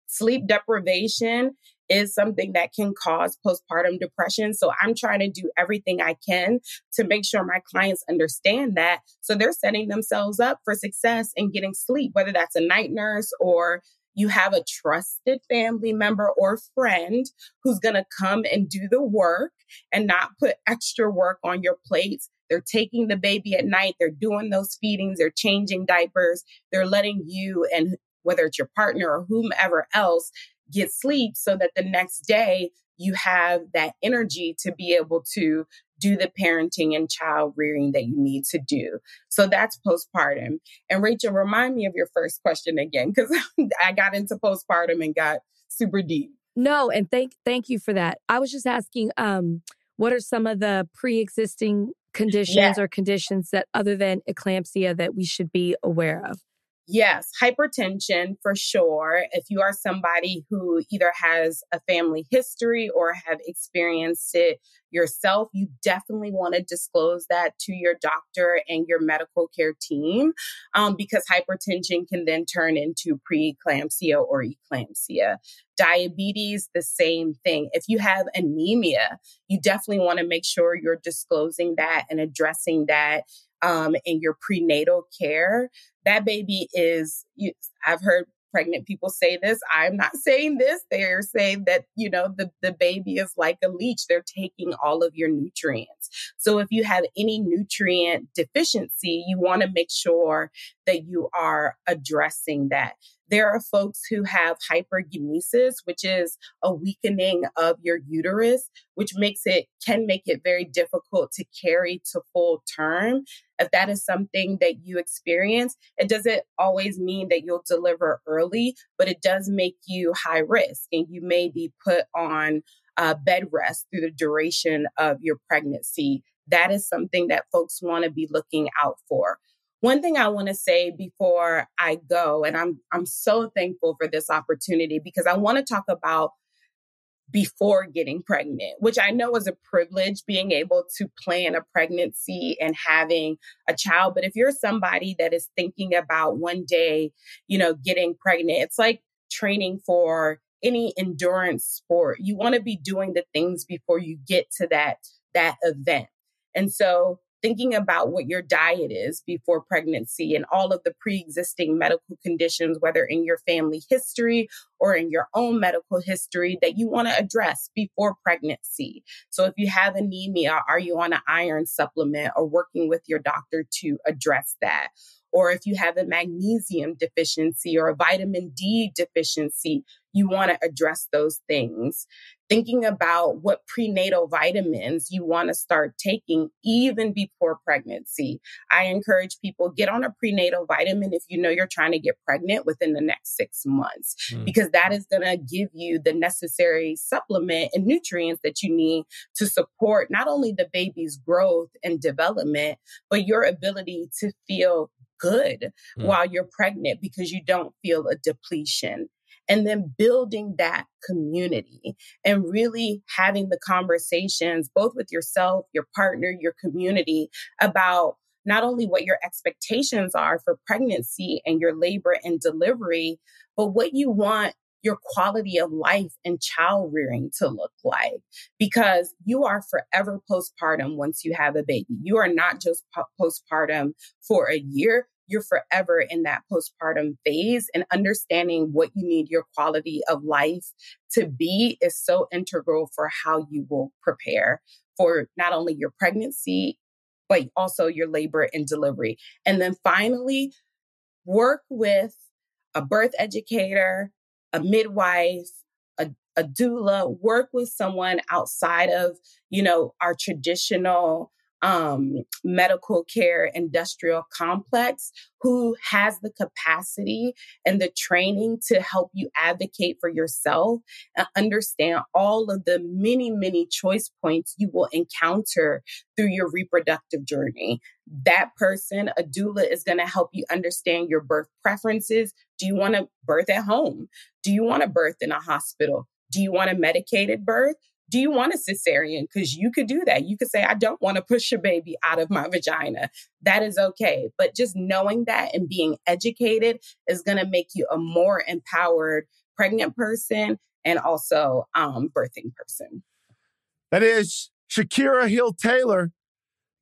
sleep deprivation is something that can cause postpartum depression. So I'm trying to do everything I can to make sure my clients understand that. So they're setting themselves up for success in getting sleep, whether that's a night nurse or you have a trusted family member or friend who's going to come and do the work and not put extra work on your plates. They're taking the baby at night. They're doing those feedings. They're changing diapers. They're letting you and whether it's your partner or whomever else get sleep so that the next day you have that energy to be able to do the parenting and child rearing that you need to do. So that's postpartum. And Rachel, remind me of your first question again, because I got into postpartum and got super deep. No, and thank thank you for that. I was just asking, um, what are some of the pre-existing conditions yeah. or conditions that other than eclampsia that we should be aware of? Yes, hypertension for sure. If you are somebody who either has a family history or have experienced it yourself, you definitely want to disclose that to your doctor and your medical care team um, because hypertension can then turn into preeclampsia or eclampsia. Diabetes, the same thing. If you have anemia, you definitely want to make sure you're disclosing that and addressing that um, in your prenatal care that baby is, you, I've heard pregnant people say this. I'm not saying this. They're saying that, you know, the, the baby is like a leech. They're taking all of your nutrients. So if you have any nutrient deficiency, you want to make sure that you are addressing that. There are folks who have hypergenesis, which is a weakening of your uterus, which makes it, can make it very difficult to carry to full term. If that is something that you experience, it doesn't always mean that you'll deliver early, but it does make you high risk and you may be put on uh, bed rest through the duration of your pregnancy. That is something that folks want to be looking out for. One thing I want to say before I go, and I'm I'm so thankful for this opportunity because I want to talk about before getting pregnant, which I know is a privilege being able to plan a pregnancy and having a child. But if you're somebody that is thinking about one day, you know, getting pregnant, it's like training for any endurance sport. You want to be doing the things before you get to that that event. And so thinking about what your diet is before pregnancy and all of the pre existing medical conditions, whether in your family history or in your own medical history, that you want to address before pregnancy. So, if you have anemia, are you on an iron supplement or working with your doctor to address that? Or if you have a magnesium deficiency or a vitamin D deficiency, you want to address those things. Thinking about what prenatal vitamins you want to start taking even before pregnancy. I encourage people get on a prenatal vitamin if you know you're trying to get pregnant within the next 6 months mm. because that is going to give you the necessary supplement and nutrients that you need to support not only the baby's growth and development but your ability to feel good mm. while you're pregnant because you don't feel a depletion. And then building that community and really having the conversations, both with yourself, your partner, your community, about not only what your expectations are for pregnancy and your labor and delivery, but what you want your quality of life and child rearing to look like because you are forever postpartum once you have a baby. You are not just postpartum for a year. You're forever in that postpartum phase and understanding what you need your quality of life to be is so integral for how you will prepare for not only your pregnancy, but also your labor and delivery. And then finally, work with a birth educator, a midwife, a, a doula, work with someone outside of, you know, our traditional um, medical care industrial complex who has the capacity and the training to help you advocate for yourself and understand all of the many, many choice points you will encounter through your reproductive journey. That person, a doula, is going to help you understand your birth preferences. Do you want to birth at home? Do you want to birth in a hospital? Do you want a medicated birth? Do you want a cesarean? Because you could do that. You could say, I don't want to push your baby out of my vagina. That is okay. But just knowing that and being educated is going to make you a more empowered pregnant person and also um, birthing person. That is Shakirah Hill Taylor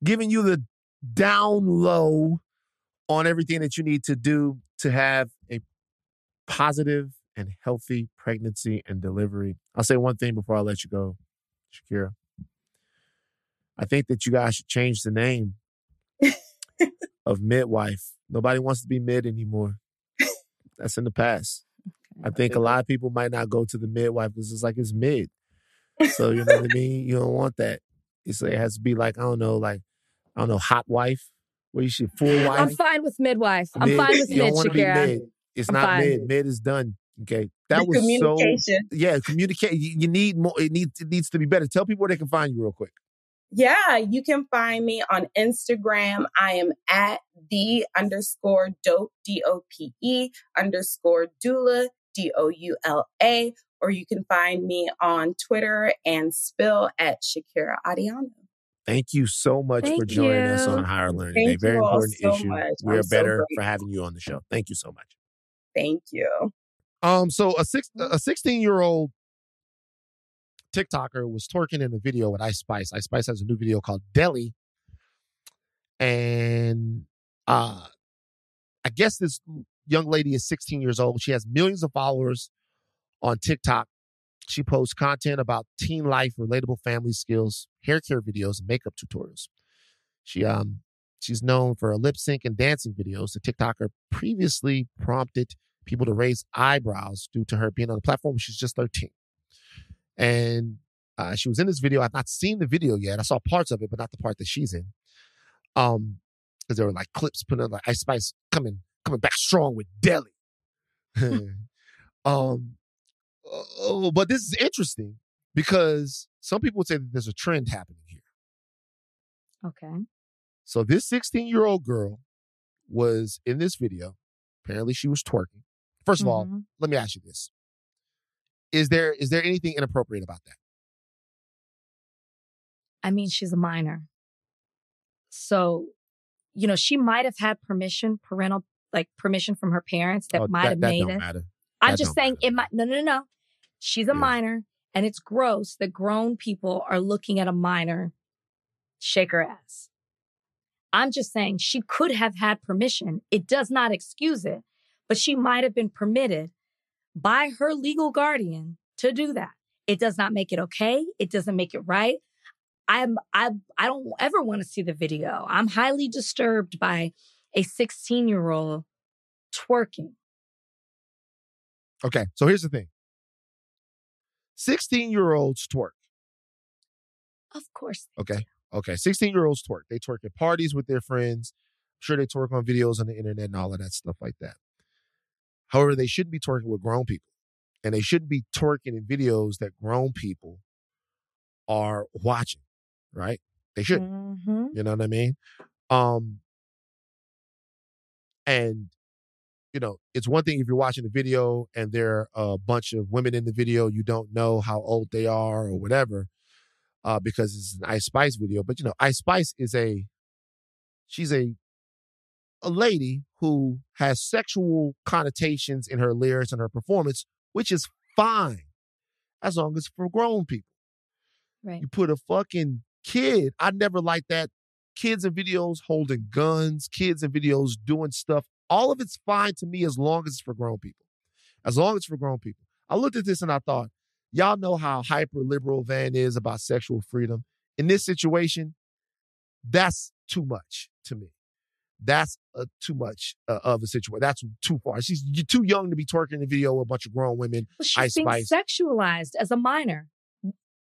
giving you the down low on everything that you need to do to have a positive and healthy pregnancy and delivery. I'll say one thing before I let you go, Shakirah. I think that you guys should change the name of midwife. Nobody wants to be mid anymore. That's in the past. I think a lot of people might not go to the midwife because it's like it's mid. So you know what I mean? You don't want that. It's like, it has to be like, I don't know, like, I don't know, hot wife, where you should full wife. I'm fine with midwife. I'm fine with mid, Shakirah. Mid. It's I'm not fine. mid. Mid is done. Okay, that The was so. communication. Yeah, communicate. You, you need more. It needs it needs to be better. Tell people where they can find you real quick. Yeah, you can find me on Instagram. I am at the underscore dope, D O P E underscore doula, D O U L A. Or you can find me on Twitter and spill at Shakira Adiano. Thank you so much for Thank joining us on Higher Learning Thank Day. Very you important so issue. much. We I'm are so better for having you on the show. Thank you so much. Thank you. Um, so a six a sixteen year old TikToker was twerking in a video with Ice Spice. Ice Spice has a new video called Deli, and uh, I guess this young lady is 16 years old. She has millions of followers on TikTok. She posts content about teen life, relatable family skills, hair care videos, and makeup tutorials. She um she's known for her lip sync and dancing videos. The TikToker previously prompted people to raise eyebrows due to her being on the platform. She's just 13. And uh, she was in this video. I've not seen the video yet. I saw parts of it, but not the part that she's in. Um, because there were like clips put on like Ice Spice coming coming back strong with Deli. um, oh, but this is interesting because some people would say that there's a trend happening here. Okay. So this 16 year old girl was in this video. Apparently, she was twerking. First of all, Mhm. let me ask you this: Is there is there anything inappropriate about that? I mean, she's a minor. So, you know, she might have had permission, parental, like permission from her parents that Oh, might that- have that made it. matter. I'm That just saying it might, no, no, no, no. She's a minor and it's gross that grown people are looking at a minor shake her ass. I'm just saying she could have had permission. It does not excuse it, but she might have been permitted by her legal guardian to do that. It does not make it okay. It doesn't make it right. I'm I I don't ever want to see the video. I'm highly disturbed by a 16 year old twerking. Okay, so here's the thing: sixteen year olds twerk. Of course. Okay. Okay. 16 year olds twerk. They twerk at parties with their friends. I'm sure they twerk on videos on the internet and all of that stuff like that. However, they shouldn't be twerking with grown people. And they shouldn't be twerking in videos that grown people are watching, right? They shouldn't. Mhm. You know what I mean? Um, and you know, it's one thing if you're watching the video and there are a bunch of women in the video, you don't know how old they are or whatever, uh, because it's an Ice Spice video. But you know, Ice Spice is a she's a a lady who has sexual connotations in her lyrics and her performance, which is fine as long as it's for grown people. Right. You put a fucking kid. I never liked that. Kids in videos holding guns, kids in videos doing stuff. All of it's fine to me as long as it's for grown people. As long as it's for grown people. I looked at this and I thought, y'all know how hyper liberal Van is about sexual freedom. In this situation, that's too much to me. That's uh, too much uh, of a situation. That's too far. She's you're too young to be twerking the video with a bunch of grown women. Well, she's being Spice. sexualized as a minor.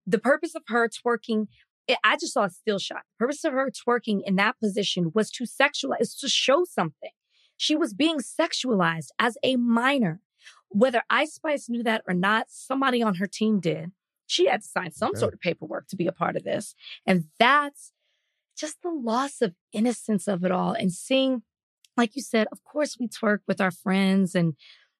The purpose of her twerking, I- I just saw a still shot. The purpose of her twerking in that position was to sexualize, to show something. She was being sexualized as a minor. Whether Ice Spice knew that or not, somebody on her team did. She had to sign some Okay. sort of paperwork to be a part of this. And that's just the loss of innocence of it all. And seeing, like you said, of course we twerk with our friends and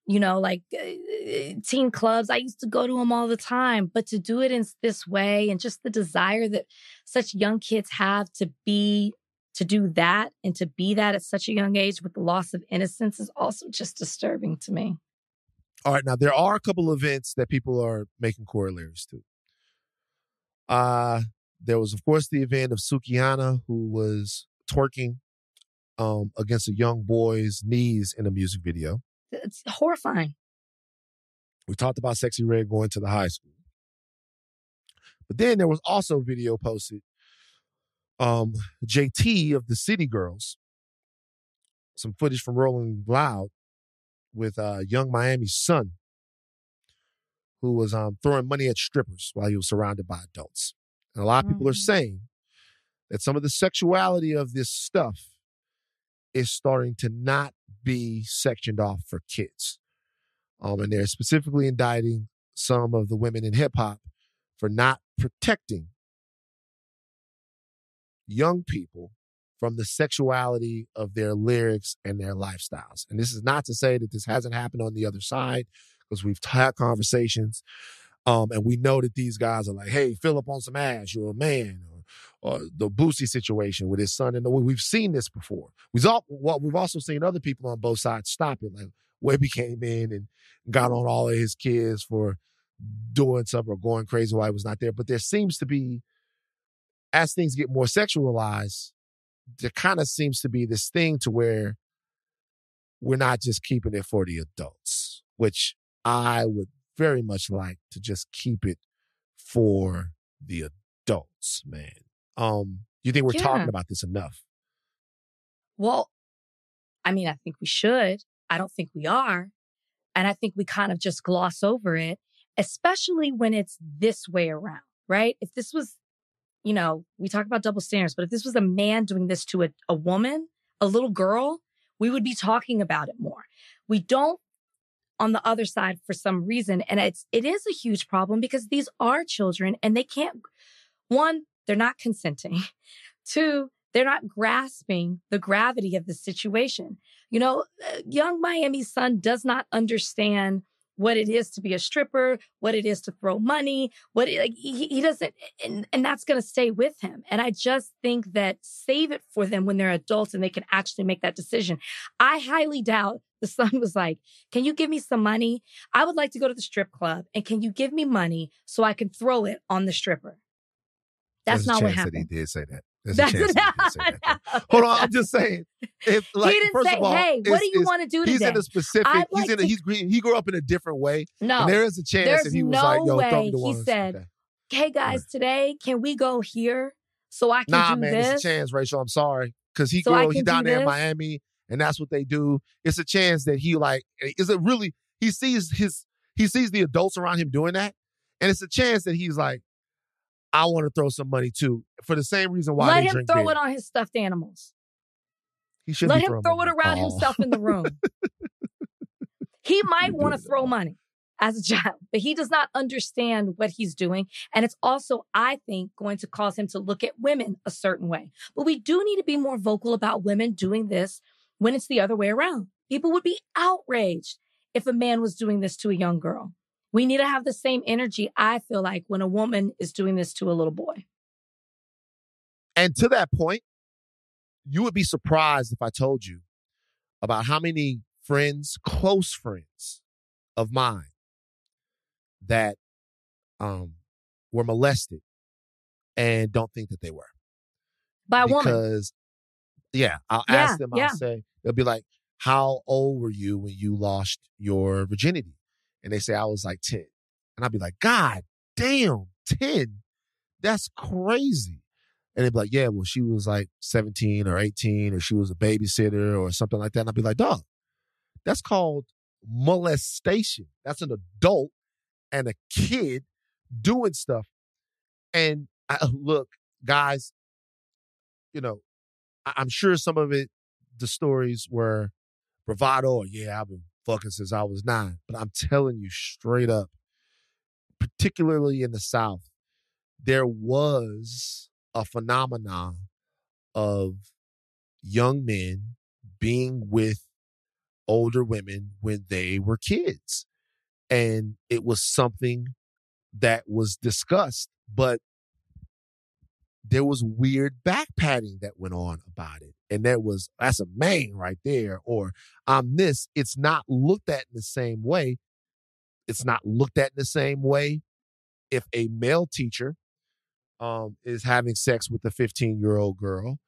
you know, like uh, teen clubs. I used to go to them all the time, but to do it in this way and just the desire that such young kids have to be, to do that and to be that at such a young age with the loss of innocence is also just disturbing to me. All right, now there are a couple events that people are making corollaries to. Uh there was, of course, the event of Sukihana, who was twerking um, against a young boy's knees in a music video. It's horrifying. We talked about Sexyy Red going to the high school. But then there was also a video posted. Um, JT of the City Girls, some footage from Rolling Loud with uh, Yung Miami's son, who was um, throwing money at strippers while he was surrounded by adults. And a lot of people are saying that some of the sexuality of this stuff is starting to not be sectioned off for kids. Um, and they're specifically indicting some of the women in hip hop for not protecting young people from the sexuality of their lyrics and their lifestyles. And this is not to say that this hasn't happened on the other side, because we've had conversations. Um, and we know that these guys are like, hey, fill up on some ass, you're a man. Or, or the Boosie situation with his son. And we've seen this before. We've, all, well, we've also seen other people on both sides stop it. Like Webbie came in and got on all of his kids for doing something or going crazy while he was not there. But there seems to be, as things get more sexualized, there kind of seems to be this thing to where we're not just keeping it for the adults, which I would very much like to just keep it for the adults, man. Um, do you think we're Yeah. talking about this enough? Well, I mean, I think we should. I don't think we are. And I think we kind of just gloss over it, especially when it's this way around, right? If this was, you know, we talk about double standards, but if this was a man doing this to a, a woman, a little girl, we would be talking about it more. We don't on the other side for some reason. And it's, it is a huge problem because these are children and they can't, one, they're not consenting. Two, They're not grasping the gravity of the situation. You know, uh, Yung Miami's son does not understand what it is to be a stripper, what it is to throw money, what it, like he, he doesn't, and, and that's going to stay with him. And I just think that save it for them when they're adults and they can actually make that decision. I highly doubt the son was like, Can you give me some money? I would like to go to the strip club and can you give me money so I can throw it on the stripper? That's There's not what happened. That he did say that. There's That's a chance that he did say that. Hold on, I'm just saying. If, like, he didn't say, all, "Hey, what do you want to do He's today?" in a specific. I'd he's like in. A, to- he's he grew up in a different way. No, and there is a chance that he was no like, "Yo, throw way. me the He said, Okay. "Hey guys, today can we go here so I can Nah, do man, this?" Nah, man, it's a chance, Rachel. I'm sorry, because he So grew. He down do there in? Miami, and that's what they do. It's a chance that he like. Eh, Is it really? He sees his. He sees the adults around him doing that, and it's a chance that he's like, "I want to throw some money too," for the same reason why Let him throw beer. it on his stuffed animals. He should Let be him throw money. it around Oh. himself in the room. he might want to throw money as a child, but he does not understand what he's doing. And it's also, I think, going to cause him to look at women a certain way. But we do need to be more vocal about women doing this when it's the other way around. People would be outraged if a man was doing this to a young girl. We need to have the same energy, I feel like, when a woman is doing this to a little boy. And to that point, you would be surprised if I told you about how many friends, close friends of mine, that um, were molested and don't think that they were. By a woman. because, yeah, I'll Yeah, ask them. yeah. I'll say they'll be like, "How old were you when you lost your virginity?" And they say I was like ten, and I'll be like, "God damn, ten? That's crazy." And they'd be like, "Yeah, well, she was like seventeen or eighteen, or she was a babysitter or something like that." And I'd be like, "Dog, that's called molestation. That's an adult and a kid doing stuff." And I, look, guys, you know, I'm sure some of it, the stories were bravado yeah, I've been fucking since I was nine. But I'm telling you straight up, particularly in the South, there was a phenomenon of young men being with older women when they were kids. And it was something that was discussed, but there was weird back patting that went on about it. And there was, that's a man right there, or I'm this. It's not looked at in the same way. It's not looked at in the same way if a male teacher um, is having sex with a 15 year old girl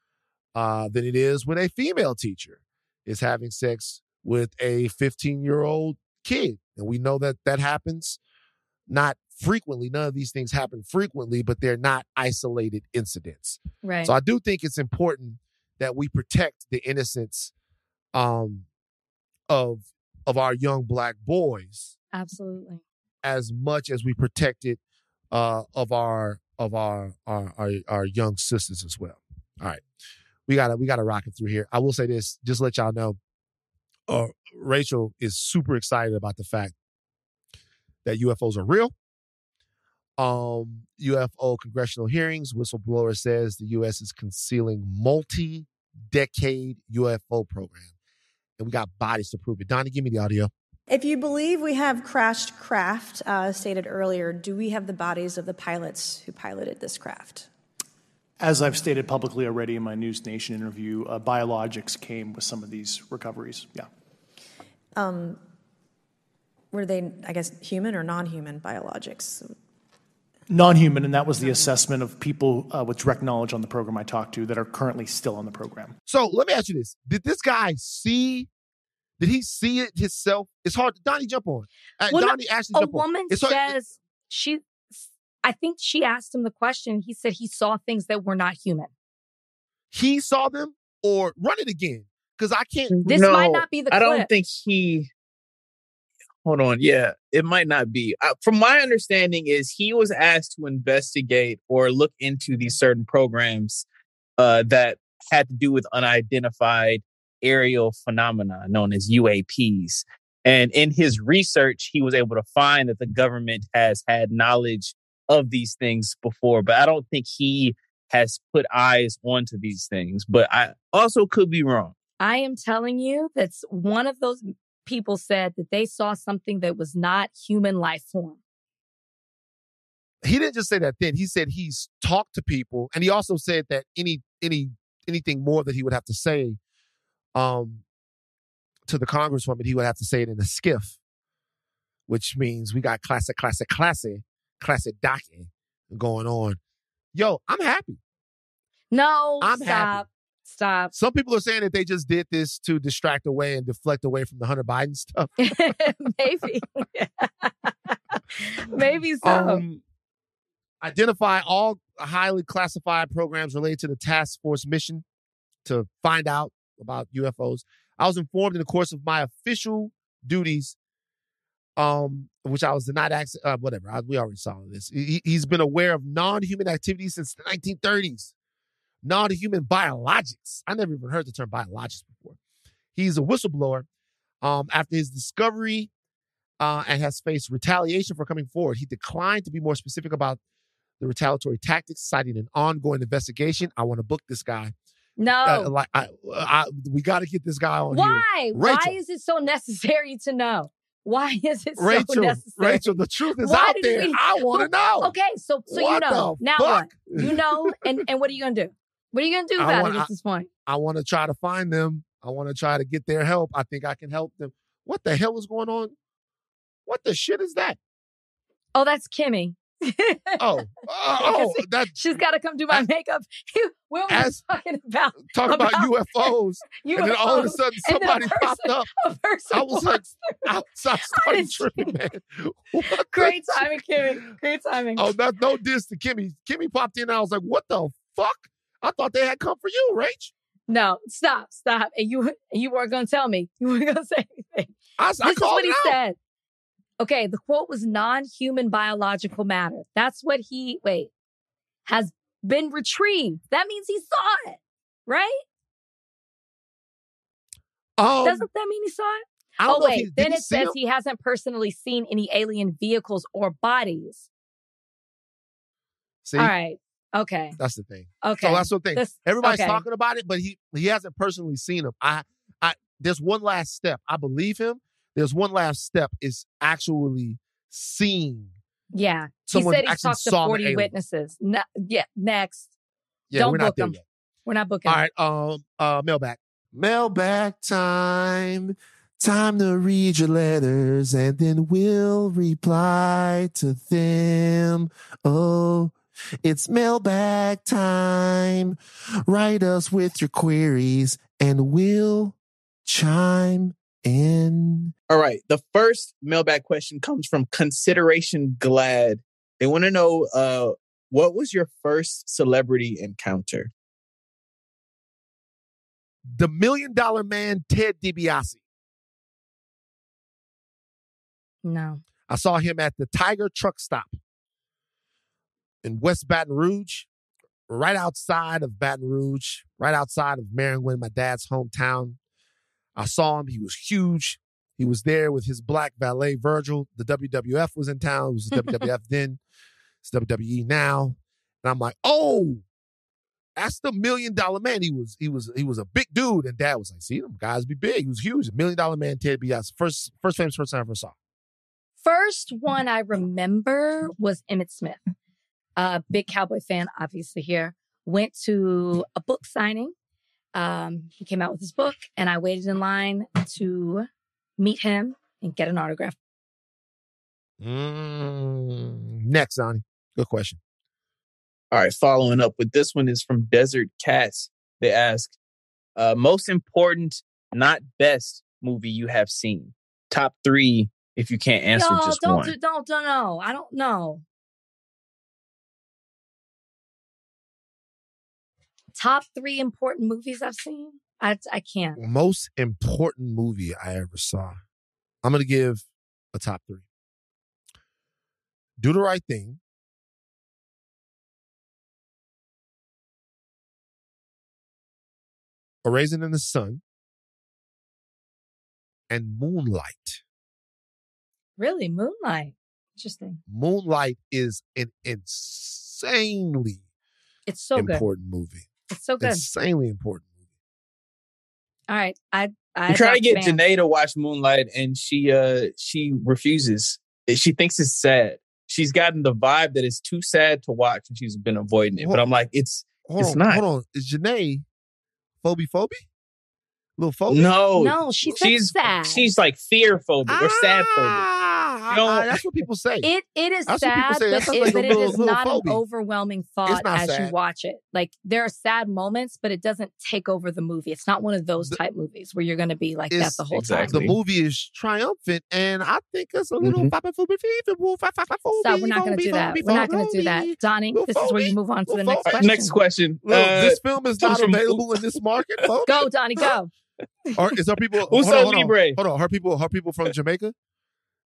uh, than it is when a female teacher is having sex with a 15 year old kid. And we know that that happens not frequently. None of these things happen frequently, but they're not isolated incidents. Right. So I do think it's important that we protect the innocence um, of of our young black boys Absolutely. as much as we protect it uh, of our of our, our our our young sisters as well. All right, we gotta we gotta rock it through here. I will say this, just to let y'all know. Uh, Rachel is super excited about the fact that UFOs are real. Um, UFO congressional hearings. Whistleblower says the U.S. is concealing multi-decade UFO program, and we got bodies to prove it. Donnie, give me the audio. If you believe we have crashed craft, uh, stated earlier, do we have the bodies of the pilots who piloted this craft? As I've stated publicly already in my News Nation interview, uh, biologics came with some of these recoveries. Yeah. Um, were they, I guess, human or non human biologics? Non human, and that was the assessment of people uh, with direct knowledge on the program I talked to that are currently still on the program. So let me ask you this: Did this guy see? Did he see it himself? It's hard. Donnie, jump on. Uh, Well, no, Donnie, actually, a jump on. woman It's hard- says she. I think she asked him the question. He said he saw things that were not human. he saw them, or run it again because I can't. This might not be the I don't think he. Hold on. Yeah, it might not be. Uh, from my understanding, is he was asked to investigate or look into these certain programs uh, that had to do with unidentified aerial phenomena known as UAPs. And in his research, he was able to find that the government has had knowledge of these things before, but I don't think he has put eyes onto these things, but I also could be wrong. I am telling you that's one of those people said that they saw something that was not human life form. He didn't just say that then. He said he's talked to people, and he also said that any any anything more that he would have to say um to the congresswoman, he would have to say it in a SCIF, which means we got classic, classic, classic, classic docking going on. Yo, I'm happy. No, I'm stop. happy. Stop. Some people are saying that they just did this to distract away and deflect away from the Hunter Biden stuff. Maybe. Maybe so. Um, identify all highly classified programs related to the task force mission to find out about UFOs. I was informed in the course of my official duties, um, which I was denied access. Uh, whatever, I, we already saw this. He, he's been aware of non-human activities since the 1930s. Non-human biologics. I never even heard the term biologics before. He's a whistleblower um, after his discovery uh, and has faced retaliation for coming forward. He declined to be more specific about the retaliatory tactics, citing an ongoing investigation. I want to book this guy. No. Uh, like I, I, we got to get this guy on Why? here. Why is it so necessary to know? Why is it so Rachel, necessary? Rachel, the truth is Why out there. we- I want to know. Okay, so so you know. Now fuck? what? You know, and and what are you gonna do? What are you gonna do about wanna- it at this point? I want to try to find them. I want to try to get their help. I think I can help them. What the hell is going on? What the shit is that? Oh, that's Kimmy. Oh, oh, oh, that She's got to come do my makeup. what were we as- talking about? talking about, UFOs, and then all of a sudden then a somebody popped up. Person I was like, I. I started tripping, man. What Great shit? timing, Kimmy. Great timing. Oh, not no diss to Kimmy. Kimmy popped in. And I was like, what the fuck? I thought they had come for you, Rach. No, stop, stop. And you you weren't gonna tell me. You weren't gonna say anything. I, I this is called what he out. said. Okay, the quote was non-human biological matter. That's what he wait has been retrieved. That means he saw it, right? Um, Doesn't that mean he saw it? I oh wait, he- then it says him? he hasn't personally seen any alien vehicles or bodies. See, All right. Okay. that's the thing. Okay. So that's the thing. This- Everybody's okay. talking about it, but he he hasn't personally seen him. I I there's one last step. I believe him. There's one last step is actually seeing. Yeah. He said he's actually talked to 40 witnesses. No, yeah, next. Yeah, Don't we're book not there him. yet. We're not booking. All right, um, uh, mailbag. Mailbag time. Time to read your letters and then we'll reply to them. Oh, it's mailbag time. Write us with your queries and we'll chime in. All right. The first mailbag question comes from Consideration Glad. They want to know uh, what was your first celebrity encounter? The million dollar man, Ted DiBiase. No. I saw him at the Tiger truck stop in West Baton Rouge, right outside of Baton Rouge, right outside of Maringouin, my dad's hometown. I saw him. He was huge. He was there with his black valet, Virgil. The WWF was in town. It was the WWF then. It's WWE now. And I'm like, oh, that's the million dollar man. He was, he was, he was a big dude. And dad was like, see, them guys be big. He was huge. A million dollar man, Ted DiBiase. First, first famous person I ever saw. First one I remember was Emmitt Smith. A big cowboy fan, obviously here. Went to a book signing. Um, he came out with his book, and I waited in line to meet him and get an autograph. Mm, next, Donnie. Good question. All right, following up with this one is from Desert Cats. They ask, uh, most important, not best movie you have seen. Top three, if you can't answer Y'all, just don't one. do, don't don't know. I don't know. Top three important movies I've seen. I I can't. Most important movie I ever saw. I'm gonna give a top three. Do the right thing. A Raisin in the Sun. And Moonlight. Really, Moonlight. Interesting. Moonlight is an insanely It's so good. important movie. It's so good. Insanely important. All right, I I I'm trying to get. Janae to watch Moonlight, and she uh she refuses. She thinks it's sad. She's gotten the vibe that it's too sad to watch, and she's been avoiding it. But I'm like, it's Hold it's on, not. hold on. Is Janae phobe phobe? Little phobe? No, No, she said she's sad. she's like fear phobic or sad phobic. Ah, No. ah, that's what people say. It it is That's sad, say. But, sounds it, like but little- is little not an overwhelming thought as sad. you watch it. Like there are sad moments, but it doesn't take over the movie. It's not one of those type movies where you're going to be like that the whole time. The movie is triumphant, and I think it's a little Mhm. phobe So we're not going to do that. We're not going to do that. Donnie, this is where you move on to the next question. Next question. Uh, this film is not available in this market. Go, Donnie, go. Or is our people Uso hold on, hold on, Libre. Hold on, her people, her people from Jamaica.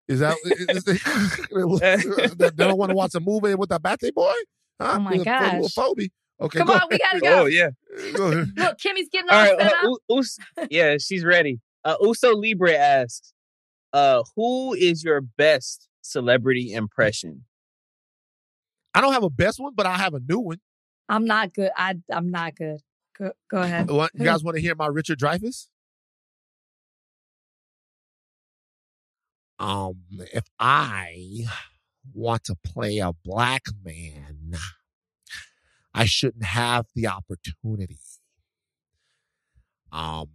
Is that is, is, they don't want to watch a movie with a Bate boy? Huh? Oh my With gosh. with phobie. Okay, Come go on, we gotta go. Oh yeah. Go. Look, Kimmy's getting All all, right. set uh, up. U- Us- yeah, she's ready. Uh, Uso Libre asks, uh, "Who is your best celebrity impression?" I don't have a best one, but I have a new one. I'm not good. I I'm not good. Go, go ahead. What, you guys want to hear my Richard Dreyfuss? Um, if I want to play a black man, I shouldn't have the opportunity. Um,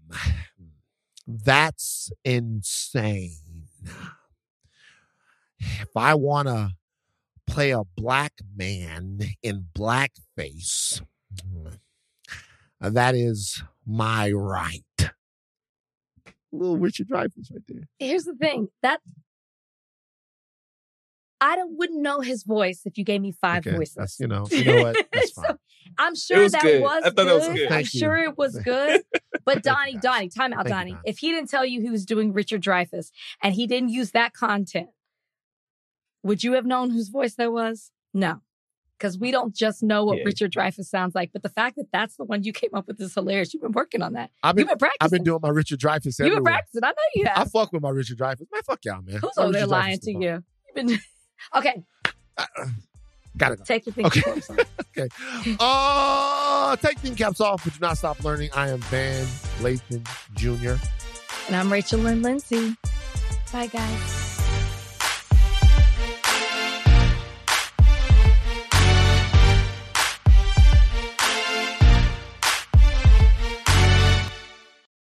that's insane. If I want to play a black man in blackface, Uh, that is my right. Little Richard Dreyfuss right there. Here's the thing that I don't, wouldn't know his voice if you gave me five Okay, voices. That's, you know, you know what? That's fine. So, I'm sure was that good. was I thought that was good. good. I'm you. sure it was good. But Donnie, Donnie, time out, Thank you, Donnie. Donnie. If he didn't tell you he was doing Richard Dreyfuss and he didn't use that content, would you have known whose voice that was? No. Because we don't just know what Yeah. Richard Dreyfuss sounds like, but the fact that that's the one you came up with is hilarious. You've been working on that. I've been, You've been practicing. I've been doing my Richard Dreyfuss You've been practicing. I know you have. I fuck with my Richard Dreyfuss. Man, fuck y'all, man. Who's over there lying to you? You've been okay. Gotta go. Take your thing. Okay. okay. Uh, take thing caps off, but do not stop learning. I am Van Lathan Jr. And I'm Rachel Lynn Lindsay. Bye, guys.